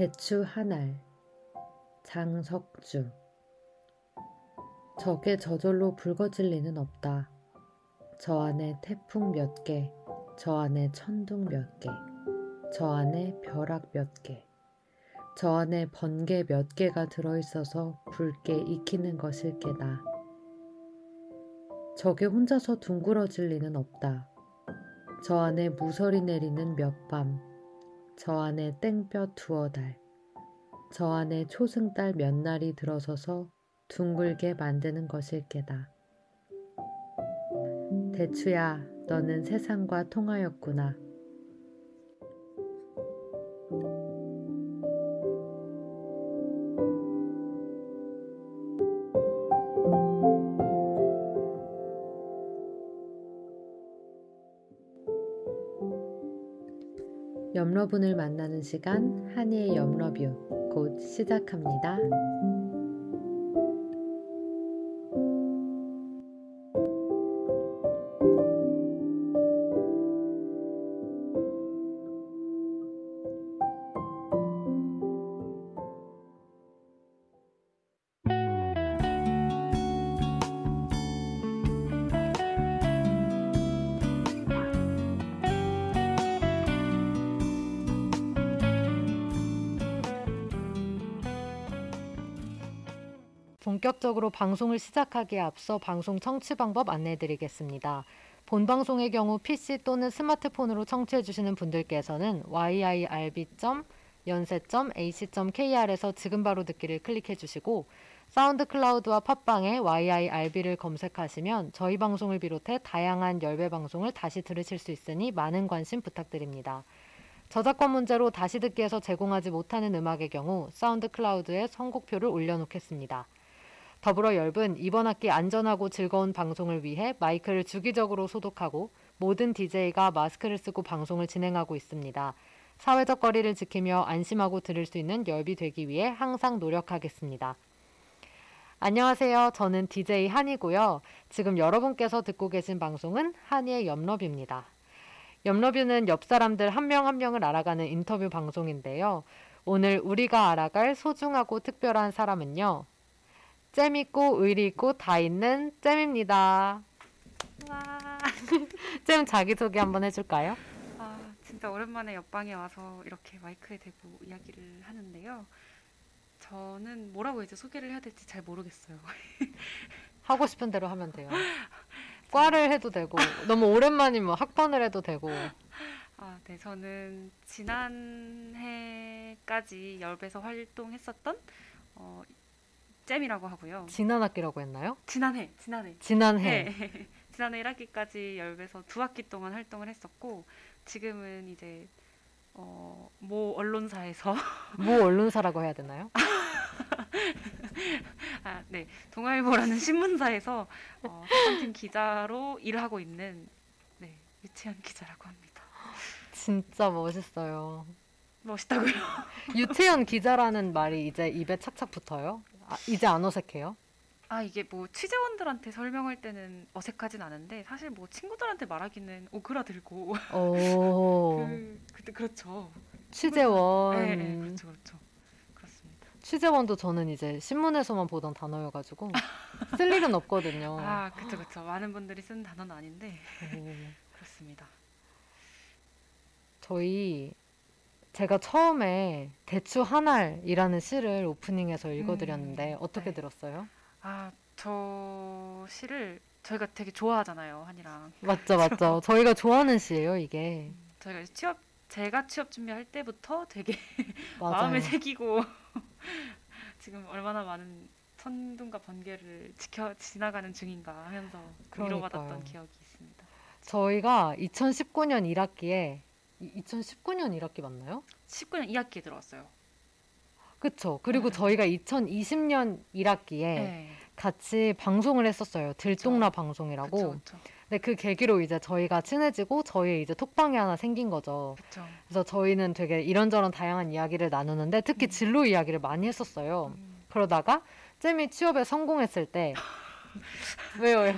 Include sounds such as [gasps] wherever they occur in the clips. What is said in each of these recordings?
대추 한 알 장석주 적에 저절로 붉어질 리는 없다. 저 안에 태풍 몇 개, 저 안에 천둥 몇 개, 저 안에 벼락 몇 개, 저 안에 번개 몇 개가 들어있어서 붉게 익히는 것일 게다. 적에 혼자서 둥그러질 리는 없다. 저 안에 무서리 내리는 몇 밤, 저 안에 땡볕 두어 달, 저 안에 초승달 몇 날이 들어서서 둥글게 만드는 것일 게다. 대추야, 너는 세상과 통하였구나. 염러분을 만나는 시간 한이의 염러뷰 곧 시작합니다. 본격적으로 방송을 시작하기에 앞서 방송 청취 방법 안내해 드리겠습니다. 본 방송의 경우 PC 또는 스마트폰으로 청취해 주시는 분들께서는 yirb.yonsei.ac.kr에서 지금 바로 듣기를 클릭해 주시고 SoundCloud와 팟빵에 yirb를 검색하시면 저희 방송을 비롯해 다양한 열배 방송을 다시 들으실 수 있으니 많은 관심 부탁드립니다. 저작권 문제로 다시 듣기에서 제공하지 못하는 음악의 경우 SoundCloud에 선곡표를 올려놓겠습니다. 더불어 열분 이번 학기 안전하고 즐거운 방송을 위해 마이크를 주기적으로 소독하고 모든 DJ가 마스크를 쓰고 방송을 진행하고 있습니다. 사회적 거리를 지키며 안심하고 들을 수 있는 열비 되기 위해 항상 노력하겠습니다. 안녕하세요. 저는 DJ 한이고요. 지금 여러분께서 듣고 계신 방송은 한이의 염러뷰입니다. 염러뷰는 옆 사람들 한 명 한 명을 알아가는 인터뷰 방송인데요. 오늘 우리가 알아갈 소중하고 특별한 사람은요. 잼있고 의리 있고 다 있는 잼입니다. [laughs] 잼 자기소개 한번 해줄까요? 아, 진짜 오랜만에 옆방에 와서 이렇게 마이크에 대고 이야기를 하는데요. 저는 뭐라고 이제 소개를 해야 될지 잘 모르겠어요. [laughs] 하고 싶은 대로 하면 돼요. 과를 해도 되고 너무 오랜만이면 학번을 해도 되고 아, 네, 저는 지난해까지 열배에서 활동했었던 어, 잼이라고 하고요. 지난 학기라고 했나요? 지난해, 지난해. 지난해. 네. [laughs] 지난해 1학기까지 열배에서 두 학기 동안 활동을 했었고 지금은 이제 어, 모 언론사에서 [laughs] 뭐 언론사라고 해야 되나요? [laughs] 아, 네. 동아일보라는 신문사에서 어, 학번팀 기자로 일을 하고 있는 네, 유채연 기자라고 합니다. 진짜 멋있어요. 멋있다고요? 유채연 기자라는 말이 이제 입에 착착 붙어요. 아, 이제 안 어색해요? 아, 이게 뭐 취재원들한테 설명할 때는 어색하진 않은데 사실 뭐 친구들한테 말하기는 오그라들고 오, [laughs] 그 그때 그렇죠. 취재원. 네, 네, 그렇죠, 그렇죠. 그렇습니다. 취재원도 저는 이제 신문에서만 보던 단어여가지고 쓸 일은 없거든요. [laughs] 아, 그렇죠, 그렇죠. 많은 분들이 쓰는 단어는 아닌데 오. [laughs] 그렇습니다. 저희 제가 처음에 대추 한 알이라는 시를 오프닝에서 읽어드렸는데 음, 어떻게 네. 들었어요? 아, 저 시를 저희가 되게 좋아하잖아요, 한이랑. 맞죠, [laughs] 맞죠. 저희가 좋아하는 시예요, 이게. 저희가 취업 제가 취업 준비할 때부터 되게. [laughs] 마음에 새기고 [laughs] 지금 얼마나 많은 천둥과 번개를 지켜 지나가는 중인가 하면서 그러니까요. 위로받았던 기억이 있습니다. 저희가 2019년 1학기에 2019년 1학기 맞나요? 19년 2학기에 들어왔어요. 그쵸. 그리고 네. 저희가 2020년 1학기에 네. 같이 방송을 했었어요. 들동라 방송이라고. 그렇죠. 근데 그 계기로 이제 저희가 친해지고 저희 이제 톡방이 하나 생긴 거죠. 그렇죠. 그래서 저희는 되게 이런저런 다양한 이야기를 나누는데 특히 음. 진로 이야기를 많이 했었어요. 음. 그러다가 잼이 취업에 성공했을 때 [laughs] 왜요? 왜요?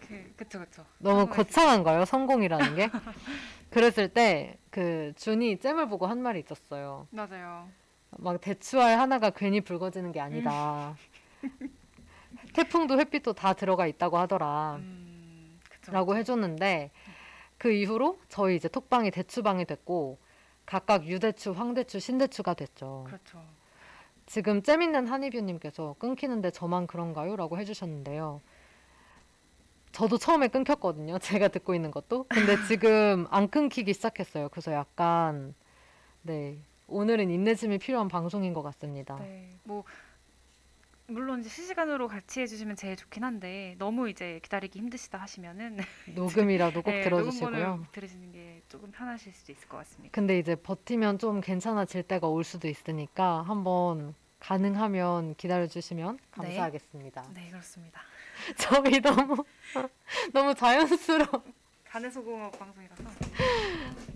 그 그렇죠. 그렇죠. 너무 성공했을 거창한가요? 성공이라는 게? [laughs] 그랬을 때 그 준이 잼을 보고 한 말이 있었어요. 맞아요. 막 대추알 하나가 괜히 붉어지는 게 아니다. 태풍도 햇빛도 다 들어가 있다고 하더라. 음, 그쵸. 라고 해줬는데 그 이후로 저희 이제 톡방이 대추방이 됐고 각각 유대추, 황대추, 신대추가 됐죠. 그렇죠. 지금 잼 있는 한이뷰님께서 끊기는데 저만 그런가요? 라고 해주셨는데요. 저도 처음에 끊겼거든요. 제가 듣고 있는 것도. 근데 [laughs] 지금 안 끊기기 시작했어요. 그래서 약간, 네. 오늘은 인내심이 필요한 방송인 것 같습니다. 네, 뭐 물론 이제 실시간으로 같이 해주시면 제일 좋긴 한데 너무 이제 기다리기 힘드시다 하시면은 [laughs] 녹음이라도 꼭 네, 들어주시고요. 들으시는 게 조금 편하실 수도 있을 것 같습니다. 근데 이제 버티면 좀 괜찮아질 때가 올 수도 있으니까 한번 가능하면 기다려주시면 감사하겠습니다. 네, 그렇습니다. [laughs] 저희 너무, [laughs] 너무 자연스러워. 간의 소공업 방송이라서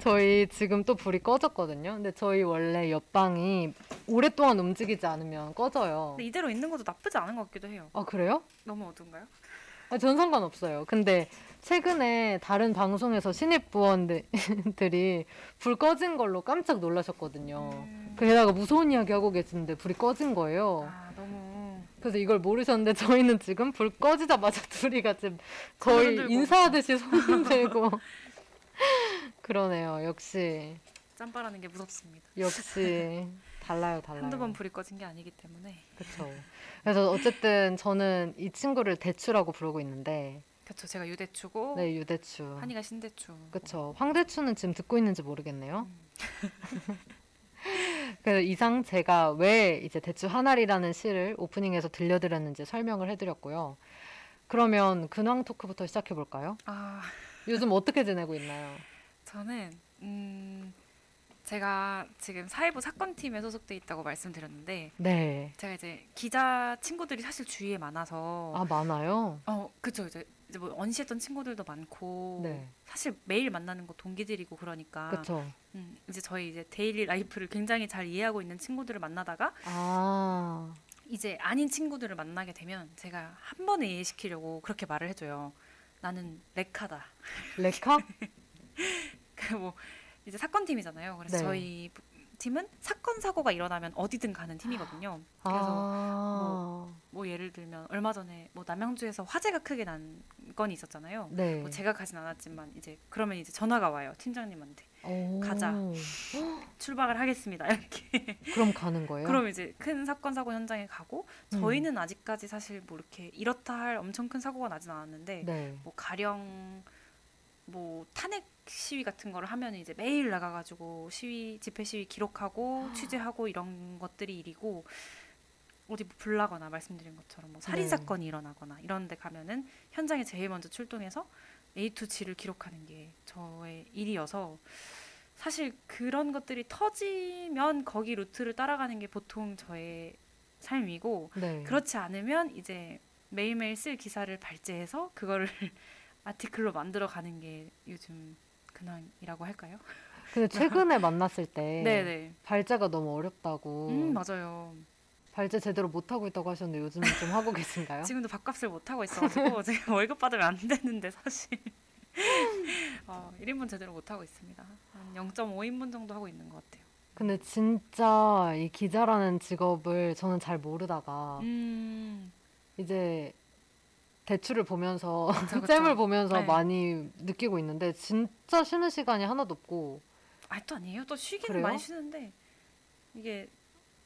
저희 지금 또 불이 꺼졌거든요. 근데 저희 원래 옆방이 오랫동안 움직이지 않으면 꺼져요. 근데 이대로 있는 것도 나쁘지 않은 것 같기도 해요. 아, 그래요? 너무 어두운가요? 아, 전 상관없어요. 근데 최근에 다른 방송에서 신입 부원들이 [laughs] 불 꺼진 걸로 깜짝 놀라셨거든요. 음, 게다가 무서운 이야기 하고 계시는데 불이 꺼진 거예요. 아 그래서 이걸 모르셨는데 저희는 지금 불 꺼지자마자 [laughs] 둘이가 지금 거의 인사하듯이 손 [laughs] 들고 [laughs] 그러네요. 역시 짬바라는 게 무섭습니다. 역시 달라요, 달라요. 한두 번 불이 꺼진 게 아니기 때문에 그렇죠. 그래서 어쨌든 저는 이 친구를 대추라고 부르고 있는데 그렇죠. 제가 유대추고 네 유대추. 한이가 신대추. 그렇죠. 황대추는 지금 듣고 있는지 모르겠네요. 음. 그래서 이상 제가 왜 이제 대추 하나리라는 시를 오프닝에서 들려드렸는지 설명을 해드렸고요. 그러면 근황 토크부터 시작해 볼까요? 아 요즘 어떻게 지내고 있나요? 저는 음 제가 지금 사회부 사건 팀에 소속돼 있다고 말씀드렸는데 네. 제가 이제 기자 친구들이 사실 주위에 많아서 아 많아요. 어 그쵸 이제 이제 뭐 언시했던 친구들도 많고 네. 사실 매일 만나는 거 동기들이고 그러니까 그렇죠. 음, 이제 저희 이제 daily life를 굉장히 잘 이해하고 있는 친구들을 만나다가 아 이제 아닌 친구들을 만나게 되면 제가 한 번에 이해시키려고 그렇게 말을 해줘요. 나는 레카다. 레카? [laughs] 그뭐 이제 사건 팀이잖아요. 그래서 네. 저희 부- 팀은 사건 사고가 일어나면 어디든 가는 팀이거든요. 그래서 아뭐 예를 들면 얼마 전에 뭐 남양주에서 화재가 크게 난 건이 있었잖아요. 네. 뭐 제가 가진 않았지만 이제 그러면 이제 전화가 와요 팀장님한테 오. 가자. [gasps] 출발을 하겠습니다 [laughs] 이렇게. 그럼 가는 거예요? 그럼 이제 큰 사건 사고 현장에 가고 음. 저희는 아직까지 사실 뭐 이렇게 이렇다 할 엄청 큰 사고가 나진 않았는데 네. 뭐 가령 뭐 탄핵 시위 같은 거를 하면 이제 매일 나가가지고 시위 집회 시위 기록하고 취재하고 이런 것들이 일이고 어디 뭐 불나거나 말씀드린 것처럼 뭐 살인 네. 사건이 일어나거나 이런데 가면은 현장에 제일 먼저 출동해서 A to G를 기록하는 게 저의 일이어서 사실 그런 것들이 터지면 거기 루트를 따라가는 게 보통 저의 삶이고 네. 그렇지 않으면 이제 매일매일 쓸 기사를 발제해서 그거를 아티클로 만들어 가는 게 요즘 근황이라고 할까요? 근데 [laughs] 최근에 만났을 때 네네. 발제가 너무 어렵다고 음 맞아요. 발제 제대로 못 하고 있다고 하셨는데 요즘은 좀 하고 계신가요? [laughs] 지금도 밥값을 못 하고 있어가지고 [laughs] 제가 월급 받으면 안 되는데 사실 어, 1인분 제대로 못 하고 있습니다. 한 0.5인분 정도 하고 있는 것 같아요. 근데 진짜 이 기자라는 직업을 저는 잘 모르다가 음 이제 대출을 보면서 그쵸, [laughs] 그쵸. 잼을 보면서 네. 많이 느끼고 있는데 진짜 쉬는 시간이 하나도 없고 아, 또 아니에요. 또 쉬기는 그래요? 많이 쉬는데 이게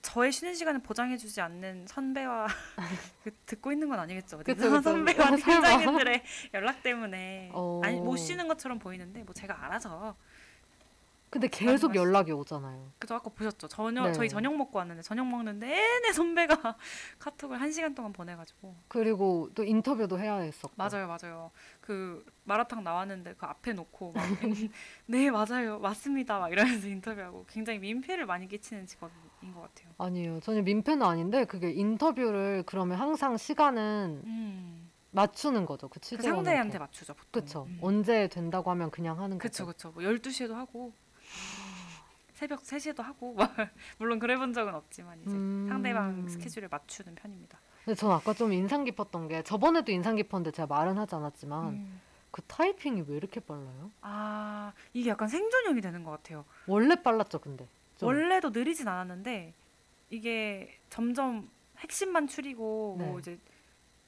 저의 쉬는 시간을 보장해주지 않는 선배와 [laughs] 그 듣고 있는 건 아니겠죠. 그쵸. 선배와. [laughs] 팀장님들의 연락 때문에 어. 아니 못 쉬는 것처럼 보이는데 뭐 제가 알아서 근데 계속 말씀- 연락이 오잖아요. 그저 아까 보셨죠. 저녁 네. 저희 저녁 먹고 왔는데 저녁 먹는 내내 선배가 [laughs] 카톡을 한 시간 동안 보내가지고 그리고 또 인터뷰도 해야 했었고 맞아요, 맞아요. 그 마라탕 나왔는데 그 앞에 놓고 막 [laughs] 네 맞아요, 맞습니다 막 이러면서 인터뷰하고 굉장히 민폐를 많이 끼치는 직업인 것 같아요. 아니에요. 전혀 민폐는 아닌데 그게 인터뷰를 그러면 항상 시간은 음. 맞추는 거죠. 그 그. 상대한테 맞추죠. 그쵸. 음. 언제 된다고 하면 그냥 하는 거죠. 그쵸. 뭐 12시에도 하고 새벽 3시에도 하고 막 [laughs] 물론 그래 본 적은 없지만 이제 음. 상대방 스케줄에 맞추는 편입니다. 근데 전 아까 좀 인상 깊었던 게 저번에도 인상 깊었는데 제가 말은 하지 않았지만 음. 그 타이핑이 왜 이렇게 빨라요? 아 이게 약간 생존형이 되는 것 같아요. 원래 빨랐죠, 근데. 좀. 원래도 느리진 않았는데 이게 점점 핵심만 추리고 뭐 네. 이제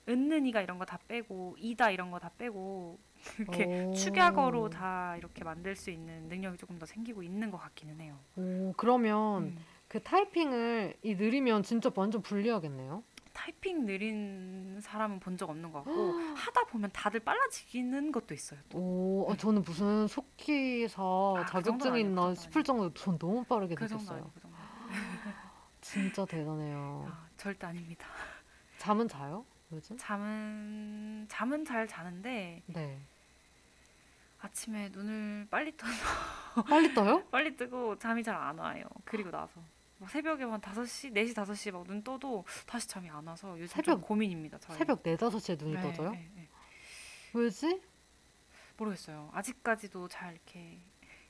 은는이가 이런 거 다 빼고 이다 이런 거 다 빼고 이렇게 오. 축약어로 다 이렇게 만들 수 있는 능력이 조금 더 생기고 있는 것 같기는 해요. 오, 그러면 음. 그 타이핑을 이 느리면 진짜 완전 불리하겠네요. 타이핑 느린 사람은 본 적 없는 것 같고 [gasps] 하다 보면 다들 빨라지는 것도 있어요. 또. 오, 어, 저는 무슨 속기사 아, 그 자격증 정도는 있나 그 싶을 정도로 전 너무 빠르게 그 느꼈어요. 그. [gasps] 진짜 대단해요. 아, 절대 아닙니다. 잠은 자요? 요즘? 잠은 잠은 잘 자는데 네. 아침에 눈을 빨리 떠서 [laughs] 빨리 떠요? 빨리 뜨고 잠이 잘 안 와요. 그리고 나서 막 새벽에 한 5시, 4시, 5시 막 눈 떠도 다시 잠이 안 와서 요즘 좀 새벽- 고민입니다. 저희. 새벽 4, 5시에 눈이 네, 떠져요? 네, 네. 왜지? 모르겠어요. 아직까지도 잘 이렇게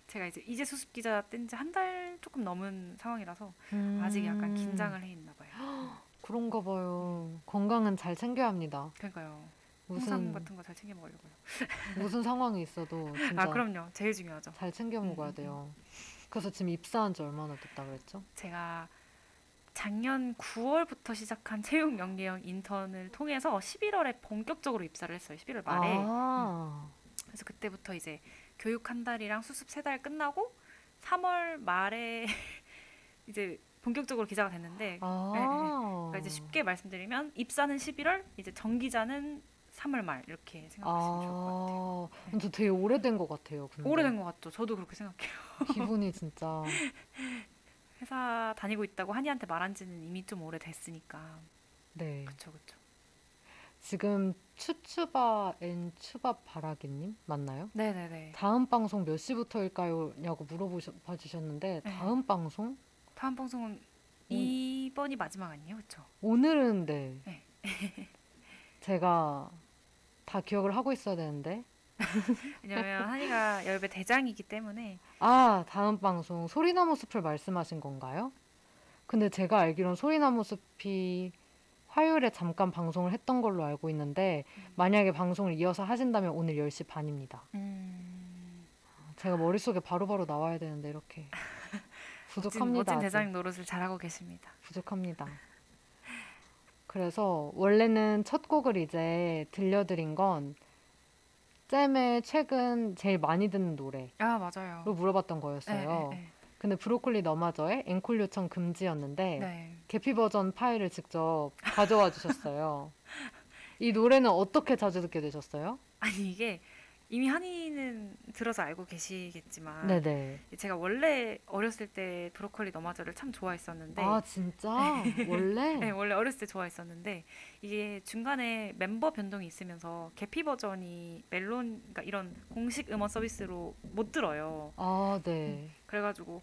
제가 이제 이제 수습 기자 뗀지한 달 조금 넘은 상황이라서 아직 약간 음, 긴장을 해 있나 봐요. [gasps] 그런가 봐요. 건강은 잘 챙겨야 합니다. 그러니까요. 무슨 같은 거 잘 챙겨 먹으려고요. [laughs] 무슨 상황이 있어도 진짜 아 그럼요. 제일 중요하죠. 잘 챙겨 음, 먹어야 음, 돼요. 그래서 지금 입사한 지 얼마나 됐다 그랬죠? 제가 작년 9월부터 시작한 채용 연계형 인턴을 통해서 11월에 본격적으로 입사를 했어요. 11월 말에. 아, 그래서 그때부터 이제 교육 한 달이랑 수습 세 달 끝나고 3월 말에 [laughs] 이제 본격적으로 기자가 됐는데 아, 네, 네. 그러니까 이제 쉽게 말씀드리면 입사는 11월, 이제 정기자는 3월 말 이렇게 생각하시면 좋을 것 같아요. 아, 근데 되게 오래된 것 같아요. 근데 오래된 것 같죠? 저도 그렇게 생각해요. 기분이 [laughs] 진짜 회사 다니고 있다고 한이한테 말한 지는 이미 좀 오래됐으니까. 네. 그쵸, 그쵸. 지금 추추바 앤 추바 바라기님 맞나요? 네네네. 다음 방송 몇 시부터일까요?냐고 물어봐 주셨는데 네. 다음 방송 다음 방송은 이번이 마지막 아니에요? 그쵸? 오늘은 네. 네. 제가 다 기억을 하고 있어야 되는데 [laughs] 왜냐면 한이가 열배 대장이기 때문에 아 다음 방송 소리나무 숲을 말씀하신 건가요? 근데 제가 알기론 소리나무 숲이 화요일에 잠깐 방송을 했던 걸로 알고 있는데 만약에 방송을 이어서 하신다면 오늘 10시 반입니다. 음... 제가 머릿속에 바로바로 나와야 되는데 이렇게 [laughs] 멋진, 부족합니다. 멋진 아직. 대장 노릇을 잘하고 계십니다. 부족합니다. 그래서 원래는 첫 곡을 이제 들려드린 건 잼의 최근 제일 많이 듣는 노래로 아 맞아요. 물어봤던 거였어요. 네, 네, 근데 브로콜리 너마저의 앵콜 요청 금지였는데 네. 네. 계피 버전 파일을 직접 가져와 주셨어요. [laughs] 이 노래는 어떻게 자주 듣게 되셨어요? 아니 이게 이미 한이는 들어서 알고 계시겠지만 네네. 제가 원래 어렸을 때 브로콜리 너마저를 참 좋아했었는데 아 진짜 [laughs] 원래? 네, 원래 어렸을 때 좋아했었는데 이게 중간에 멤버 변동이 있으면서 개피 버전이 멜론 그러니까 이런 공식 음원 서비스로 못 들어요. 아 네. 그래가지고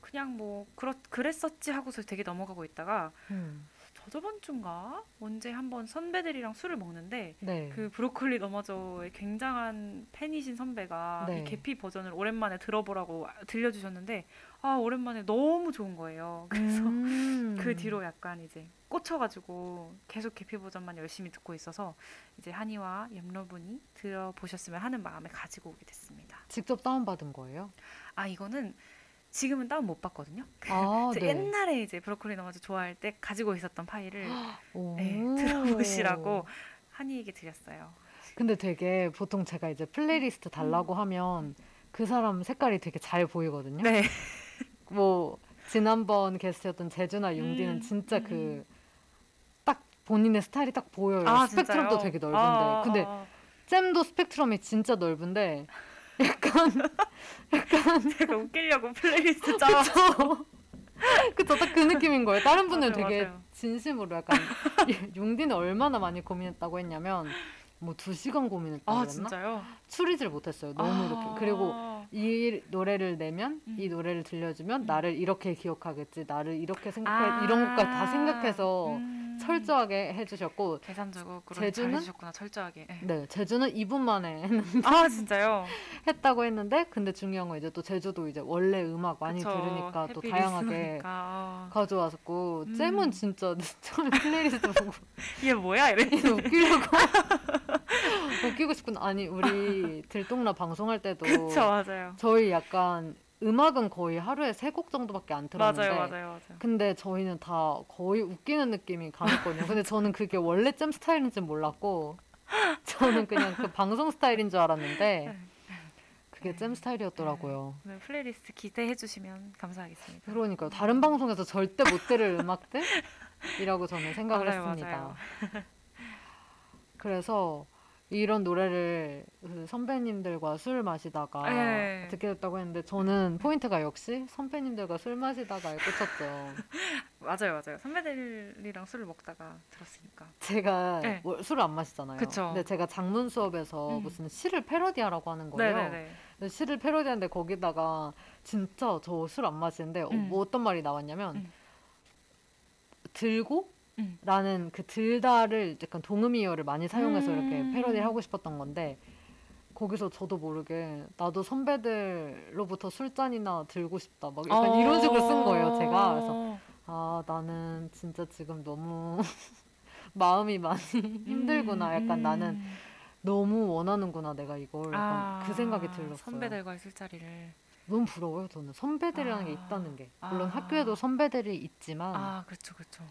그냥 뭐 그렇 그랬었지 하고서 되게 넘어가고 있다가 음, 저저번 주인가 언제 한번 선배들이랑 술을 먹는데 네. 그 브로콜리 너마저의 굉장한 팬이신 선배가 네. 이 개피 버전을 오랜만에 들어보라고 들려주셨는데 아 오랜만에 너무 좋은 거예요. 그래서 음. 그 뒤로 약간 이제 꽂혀가지고 계속 개피 버전만 열심히 듣고 있어서 이제 한이와 염러분이 들어보셨으면 하는 마음에 가지고 오게 됐습니다. 직접 다운받은 거예요? 아 이거는 지금은 다운 못 받거든요. 아 [laughs] 저 네. 옛날에 이제 브로콜리 너마저 좋아할 때 가지고 있었던 파일을 [gasps] 오. 네, 들어보시라고 한이에게 드렸어요. 근데 되게 보통 제가 이제 플레이리스트 달라고 하면 그 사람 색깔이 되게 잘 보이거든요. 음. 네. [laughs] 뭐 지난번 게스트였던 제주나 융디는 음, 진짜 음, 그딱 본인의 스타일이 딱 보여요. 아, 스펙트럼도 진짜요? 되게 넓은데. 아, 근데 아, 잼도 스펙트럼이 진짜 넓은데 [laughs] 제가 웃기려고 플레이리스트 짜. 그쵸? [laughs] 그쵸 딱 그 느낌인 거예요. 다른 분은 맞아요, 되게 맞아요. 진심으로 약간 융디는 얼마나 많이 고민했다고 했냐면 뭐 두 시간 고민했다고 아 했나? 추리질 못했어요. 너무 아. 이렇게 그리고 이 노래를 내면 음. 이 노래를 들려주면 음. 나를 이렇게 기억하겠지 나를 이렇게 생각해 아. 이런 것까지 다 생각해서 음. 철저하게 해주셨고 계산적으로 제주는? 잘해주셨구나 철저하게. 네. 네 제주는 2분 만에 [laughs] 아 진짜요? 했다고 했는데 근데 중요한 건 이제 또 제주도 이제 원래 음악 많이 그쵸. 들으니까 또 다양하게 리스너니까. 아. 가져왔었고 음. 잼은 진짜 [laughs] 처음에 플레이리스트 보고 [laughs] 이게 뭐야. 이거 웃기려고 웃기고 싶군. 아니 우리 들똥나 방송할 때도 그쵸 맞아요. 저희 약간 음악은 거의 하루에 세곡 정도밖에 안 틀었는데 맞아요 맞아요 맞아요. 근데 저희는 다 거의 웃기는 느낌이 강했거든요. 근데 저는 그게 원래 잼 스타일인지 몰랐고 [laughs] 저는 그냥 그 방송 스타일인 줄 알았는데 그게 잼 스타일이었더라고요. 오늘 플레이리스트 기대해 주시면 감사하겠습니다. 그러니까요. 다른 방송에서 절대 못 들을 음악들이라고 저는 생각을 [laughs] 맞아요, 했습니다. 맞아요. 그래서 이런 노래를 그 선배님들과 술 마시다가 네. 듣게 됐다고 했는데 저는 포인트가 역시 선배님들과 술 마시다가에 꽂혔죠. [laughs] 맞아요 맞아요. 선배들이랑 술을 먹다가 들었으니까. 제가 네. 뭐 술을 안 마시잖아요. 그쵸. 근데 제가 장문 수업에서 음. 무슨 시를 패러디하라고 하는 거예요. 네네네. 시를 패러디하는데 거기다가 진짜 저 술 안 마시는데 어, 음. 뭐 어떤 말이 나왔냐면 음. 들고 음. 라는 그 들다를 약간 동음이어를 많이 사용해서 이렇게 음. 패러디를 하고 싶었던 건데 거기서 저도 모르게 나도 선배들로부터 술잔이나 들고 싶다 막 약간 이런 식으로 쓴 거예요 제가 그래서 아 나는 진짜 지금 너무 [laughs] 마음이 많이 힘들구나 약간 음, 나는 음. 너무 원하는구나 내가 이걸 약간 아, 그 생각이 들었어요 선배들과의 술자리를. 너무 부러워요 저는 선배들이라는 게 아. 있다는 게 물론 아. 학교에도 선배들이 있지만 아 그렇죠 그렇죠.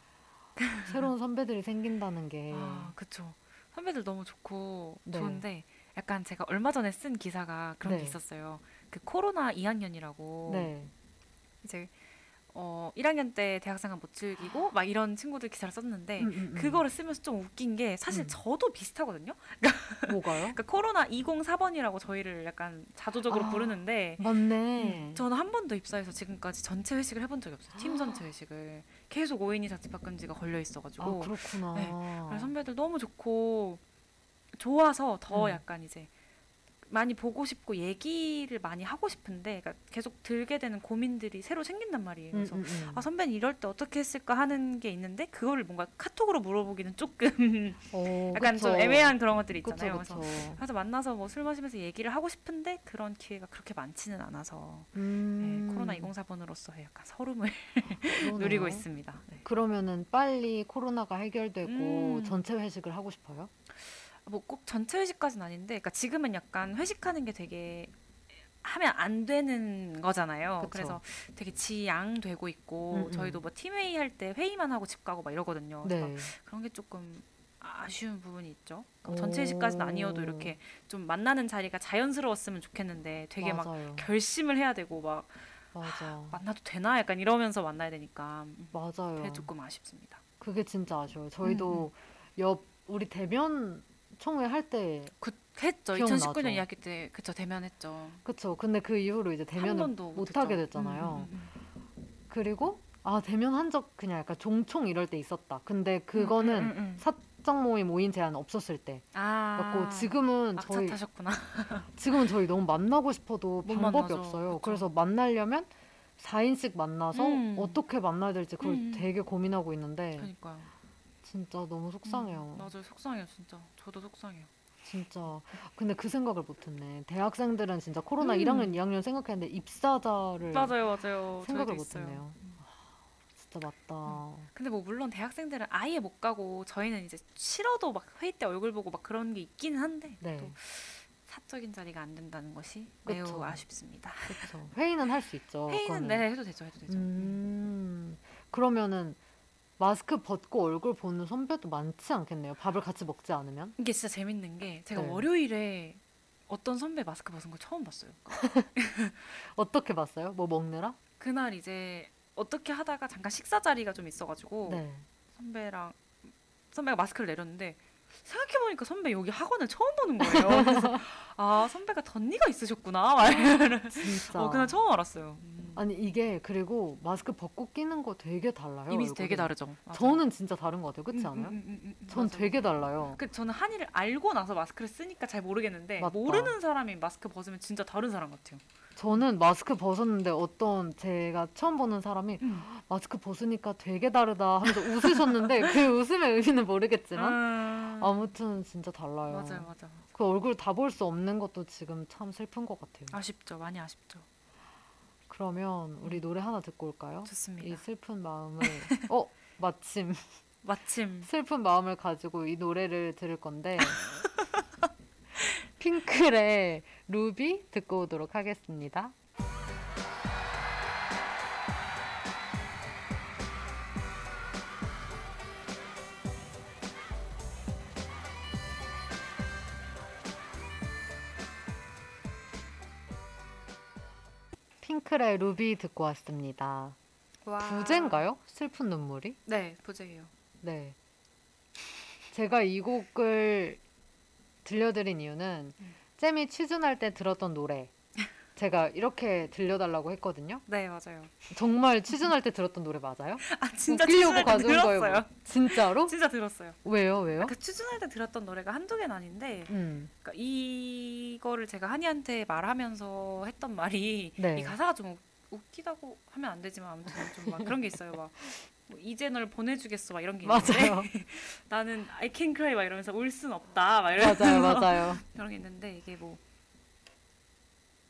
새로운 선배들이 생긴다는 게 아 그렇죠. 선배들 너무 좋고 네. 좋은데 약간 제가 얼마 전에 쓴 기사가 그런 게 네. 있었어요. 그 코로나 2학년이라고 네. 이제 어 1학년 때 대학생활 못 즐기고 막 이런 친구들 기사를 썼는데 음, 음, 음. 그거를 쓰면서 좀 웃긴 게 사실 음. 저도 비슷하거든요. [laughs] 뭐가요? 그러니까 코로나 204번이라고 저희를 약간 자조적으로 아, 부르는데 맞네. 음, 저는 한 번도 입사해서 지금까지 전체 회식을 해본 적이 없어요. 팀 전체 회식을 계속 5인이 자취방 금지가 걸려 아 있어가지고 그렇구나. 네. 그래서 선배들 너무 좋고 좋아서 더 음. 약간 이제 많이 보고 싶고 얘기를 많이 하고 싶은데 그러니까 계속 들게 되는 고민들이 새로 생긴단 말이에요. 음, 그래서 음, 음. 아 선배는 이럴 때 어떻게 했을까 하는 게 있는데 그거를 뭔가 카톡으로 물어보기는 조금 어, [laughs] 약간 그쵸. 좀 애매한 그런 것들이 그쵸, 있잖아요. 그쵸. 그래서 그래서 만나서 뭐 술 마시면서 얘기를 하고 싶은데 그런 기회가 그렇게 많지는 않아서 음, 네, 코로나 204번으로서의 약간 서름을. [laughs] 누리고 있습니다. 네. 그러면은 빨리 코로나가 해결되고 음. 전체 회식을 하고 싶어요? 뭐 꼭 전체 회식까지는 아닌데, 그러니까 지금은 약간 회식하는 게 되게 하면 안 되는 거잖아요. 그쵸. 그래서 되게 지양되고 있고 음, 음. 저희도 뭐 팀회의 할 때 회의만 하고 집 가고 막 이러거든요. 네. 막 그런 게 조금 아쉬운 부분이 있죠. 그럼 전체 회식까지는 아니어도 오. 이렇게 좀 만나는 자리가 자연스러웠으면 좋겠는데 되게 막 맞아요. 결심을 해야 되고 막 맞아. 만나도 되나 약간 이러면서 만나야 되니까 음, 맞아요. 그게 조금 아쉽습니다. 그게 진짜 아쉬워요. 음, 저희도 옆 우리 대면 총회 할때 그 했죠. 기억나죠. 2019년 2학기 때 그쵸 대면했죠. 그쵸. 근데 그 이후로 이제 한 대면을 못. 하게 됐잖아요. 음, 음, 음. 그리고 아 대면 한 적 그냥 약간 종총 이럴 때 있었다. 근데 그거는 음, 음, 음. 사적 모임 5인 제한 없었을 때아 같고 지금은 막차 저희 타셨구나. [laughs] 지금은 저희 너무 만나고 싶어도 못 방법이 만나죠. 없어요. 그쵸. 그래서 만나려면 4인씩 만나서 음. 어떻게 만나야 될지 그걸 음. 되게 고민하고 있는데 그러니까요. 진짜 너무 속상해요. 음, 맞아요, 속상해요, 진짜. 저도 속상해요. 진짜. 근데 그 생각을 못했네. 대학생들은 진짜 코로나 음. 1학년, 2학년 생각했는데 입사자를 맞아요, 맞아요. 생각을 저희도 있어요. 못했네요. 진짜 맞다. 근데 뭐 물론 대학생들은 아예 못 가고 저희는 이제 싫어도 막 회의 때 얼굴 보고 막 그런 게 있기는 한데 네. 또 사적인 자리가 안 된다는 것이 그쵸. 매우 아쉽습니다. 그렇죠. 회의는 할 수 있죠. [laughs] 회의는 그거는. 네 해도 되죠, 해도 되죠. 음. 그러면은 마스크 벗고 얼굴 보는 선배도 많지 않겠네요. 밥을 같이 먹지 않으면. 이게 진짜 재밌는 게 제가 네. 월요일에 어떤 선배 마스크 벗은 걸 처음 봤어요. [laughs] 어떻게 봤어요? 뭐 먹느라? 그날 이제 어떻게 하다가 잠깐 식사 자리가 좀 있어가지고 네. 선배랑 선배가 마스크를 내렸는데 생각해보니까 선배 여기 학원을 처음 보는 거예요. 그래서 [laughs] 아 선배가 덧니가 있으셨구나. 진짜. 어, 그날 처음 알았어요. 음. 아니 이게 그리고 마스크 벗고 끼는 거 되게 달라요. 이미지 되게 얼굴이. 다르죠. 맞아요. 저는 진짜 다른 것 같아요. 그렇지 음, 않아요? 음, 음, 음, 음, 전 맞아요. 되게 달라요. 그 저는 한이를 알고 나서 마스크를 쓰니까 잘 모르겠는데 맞다. 모르는 사람이 마스크 벗으면 진짜 다른 사람 같아요. 저는 마스크 벗었는데 어떤 제가 처음 보는 사람이 마스크 벗으니까 되게 다르다 하면서 웃으셨는데 [laughs] 그 웃음의 의미는 모르겠지만 음. 아무튼 진짜 달라요. 맞아요, 맞아. 그 얼굴 다 볼 수 없는 것도 지금 참 슬픈 것 같아요. 아쉽죠, 많이 아쉽죠. 그러면 우리 노래 하나 듣고 올까요? 이 좋습니다. 슬픈 마음을 [laughs] 어 마침 마침 슬픈 마음을 가지고 이 노래를 들을 건데 [laughs] 핑클의 루비 듣고 오도록 하겠습니다. 핑클의 루비 듣고 왔습니다. 와. 부제인가요? 슬픈 눈물이? 네, 부제예요. 네. 제가 이 곡을 들려드린 이유는 음. 잼이 취준할 때 들었던 노래. 제가 이렇게 들려달라고 했거든요. 네, 맞아요. 정말 취준할 때 들었던 노래 맞아요? 아, 진짜 취준할 때 거예요. 들었어요. 뭐. 진짜로? 진짜 들었어요. 왜요? 왜요? 그 취준할 때 들었던 노래가 한두 개는 아닌데 음. 그러니까 이거를 제가 한이한테 말하면서 했던 말이 네. 이 가사가 좀 웃- 웃기다고 하면 안 되지만 아무튼 좀 막 그런 게 있어요. 막 뭐, 이제 널 보내주겠어 막 이런 게 있는데. [laughs] 나는 I can cry 막 이러면서 울 순 없다 막 이러면서 맞아요. 맞아요. [laughs] 그런 게 있는데 이게 뭐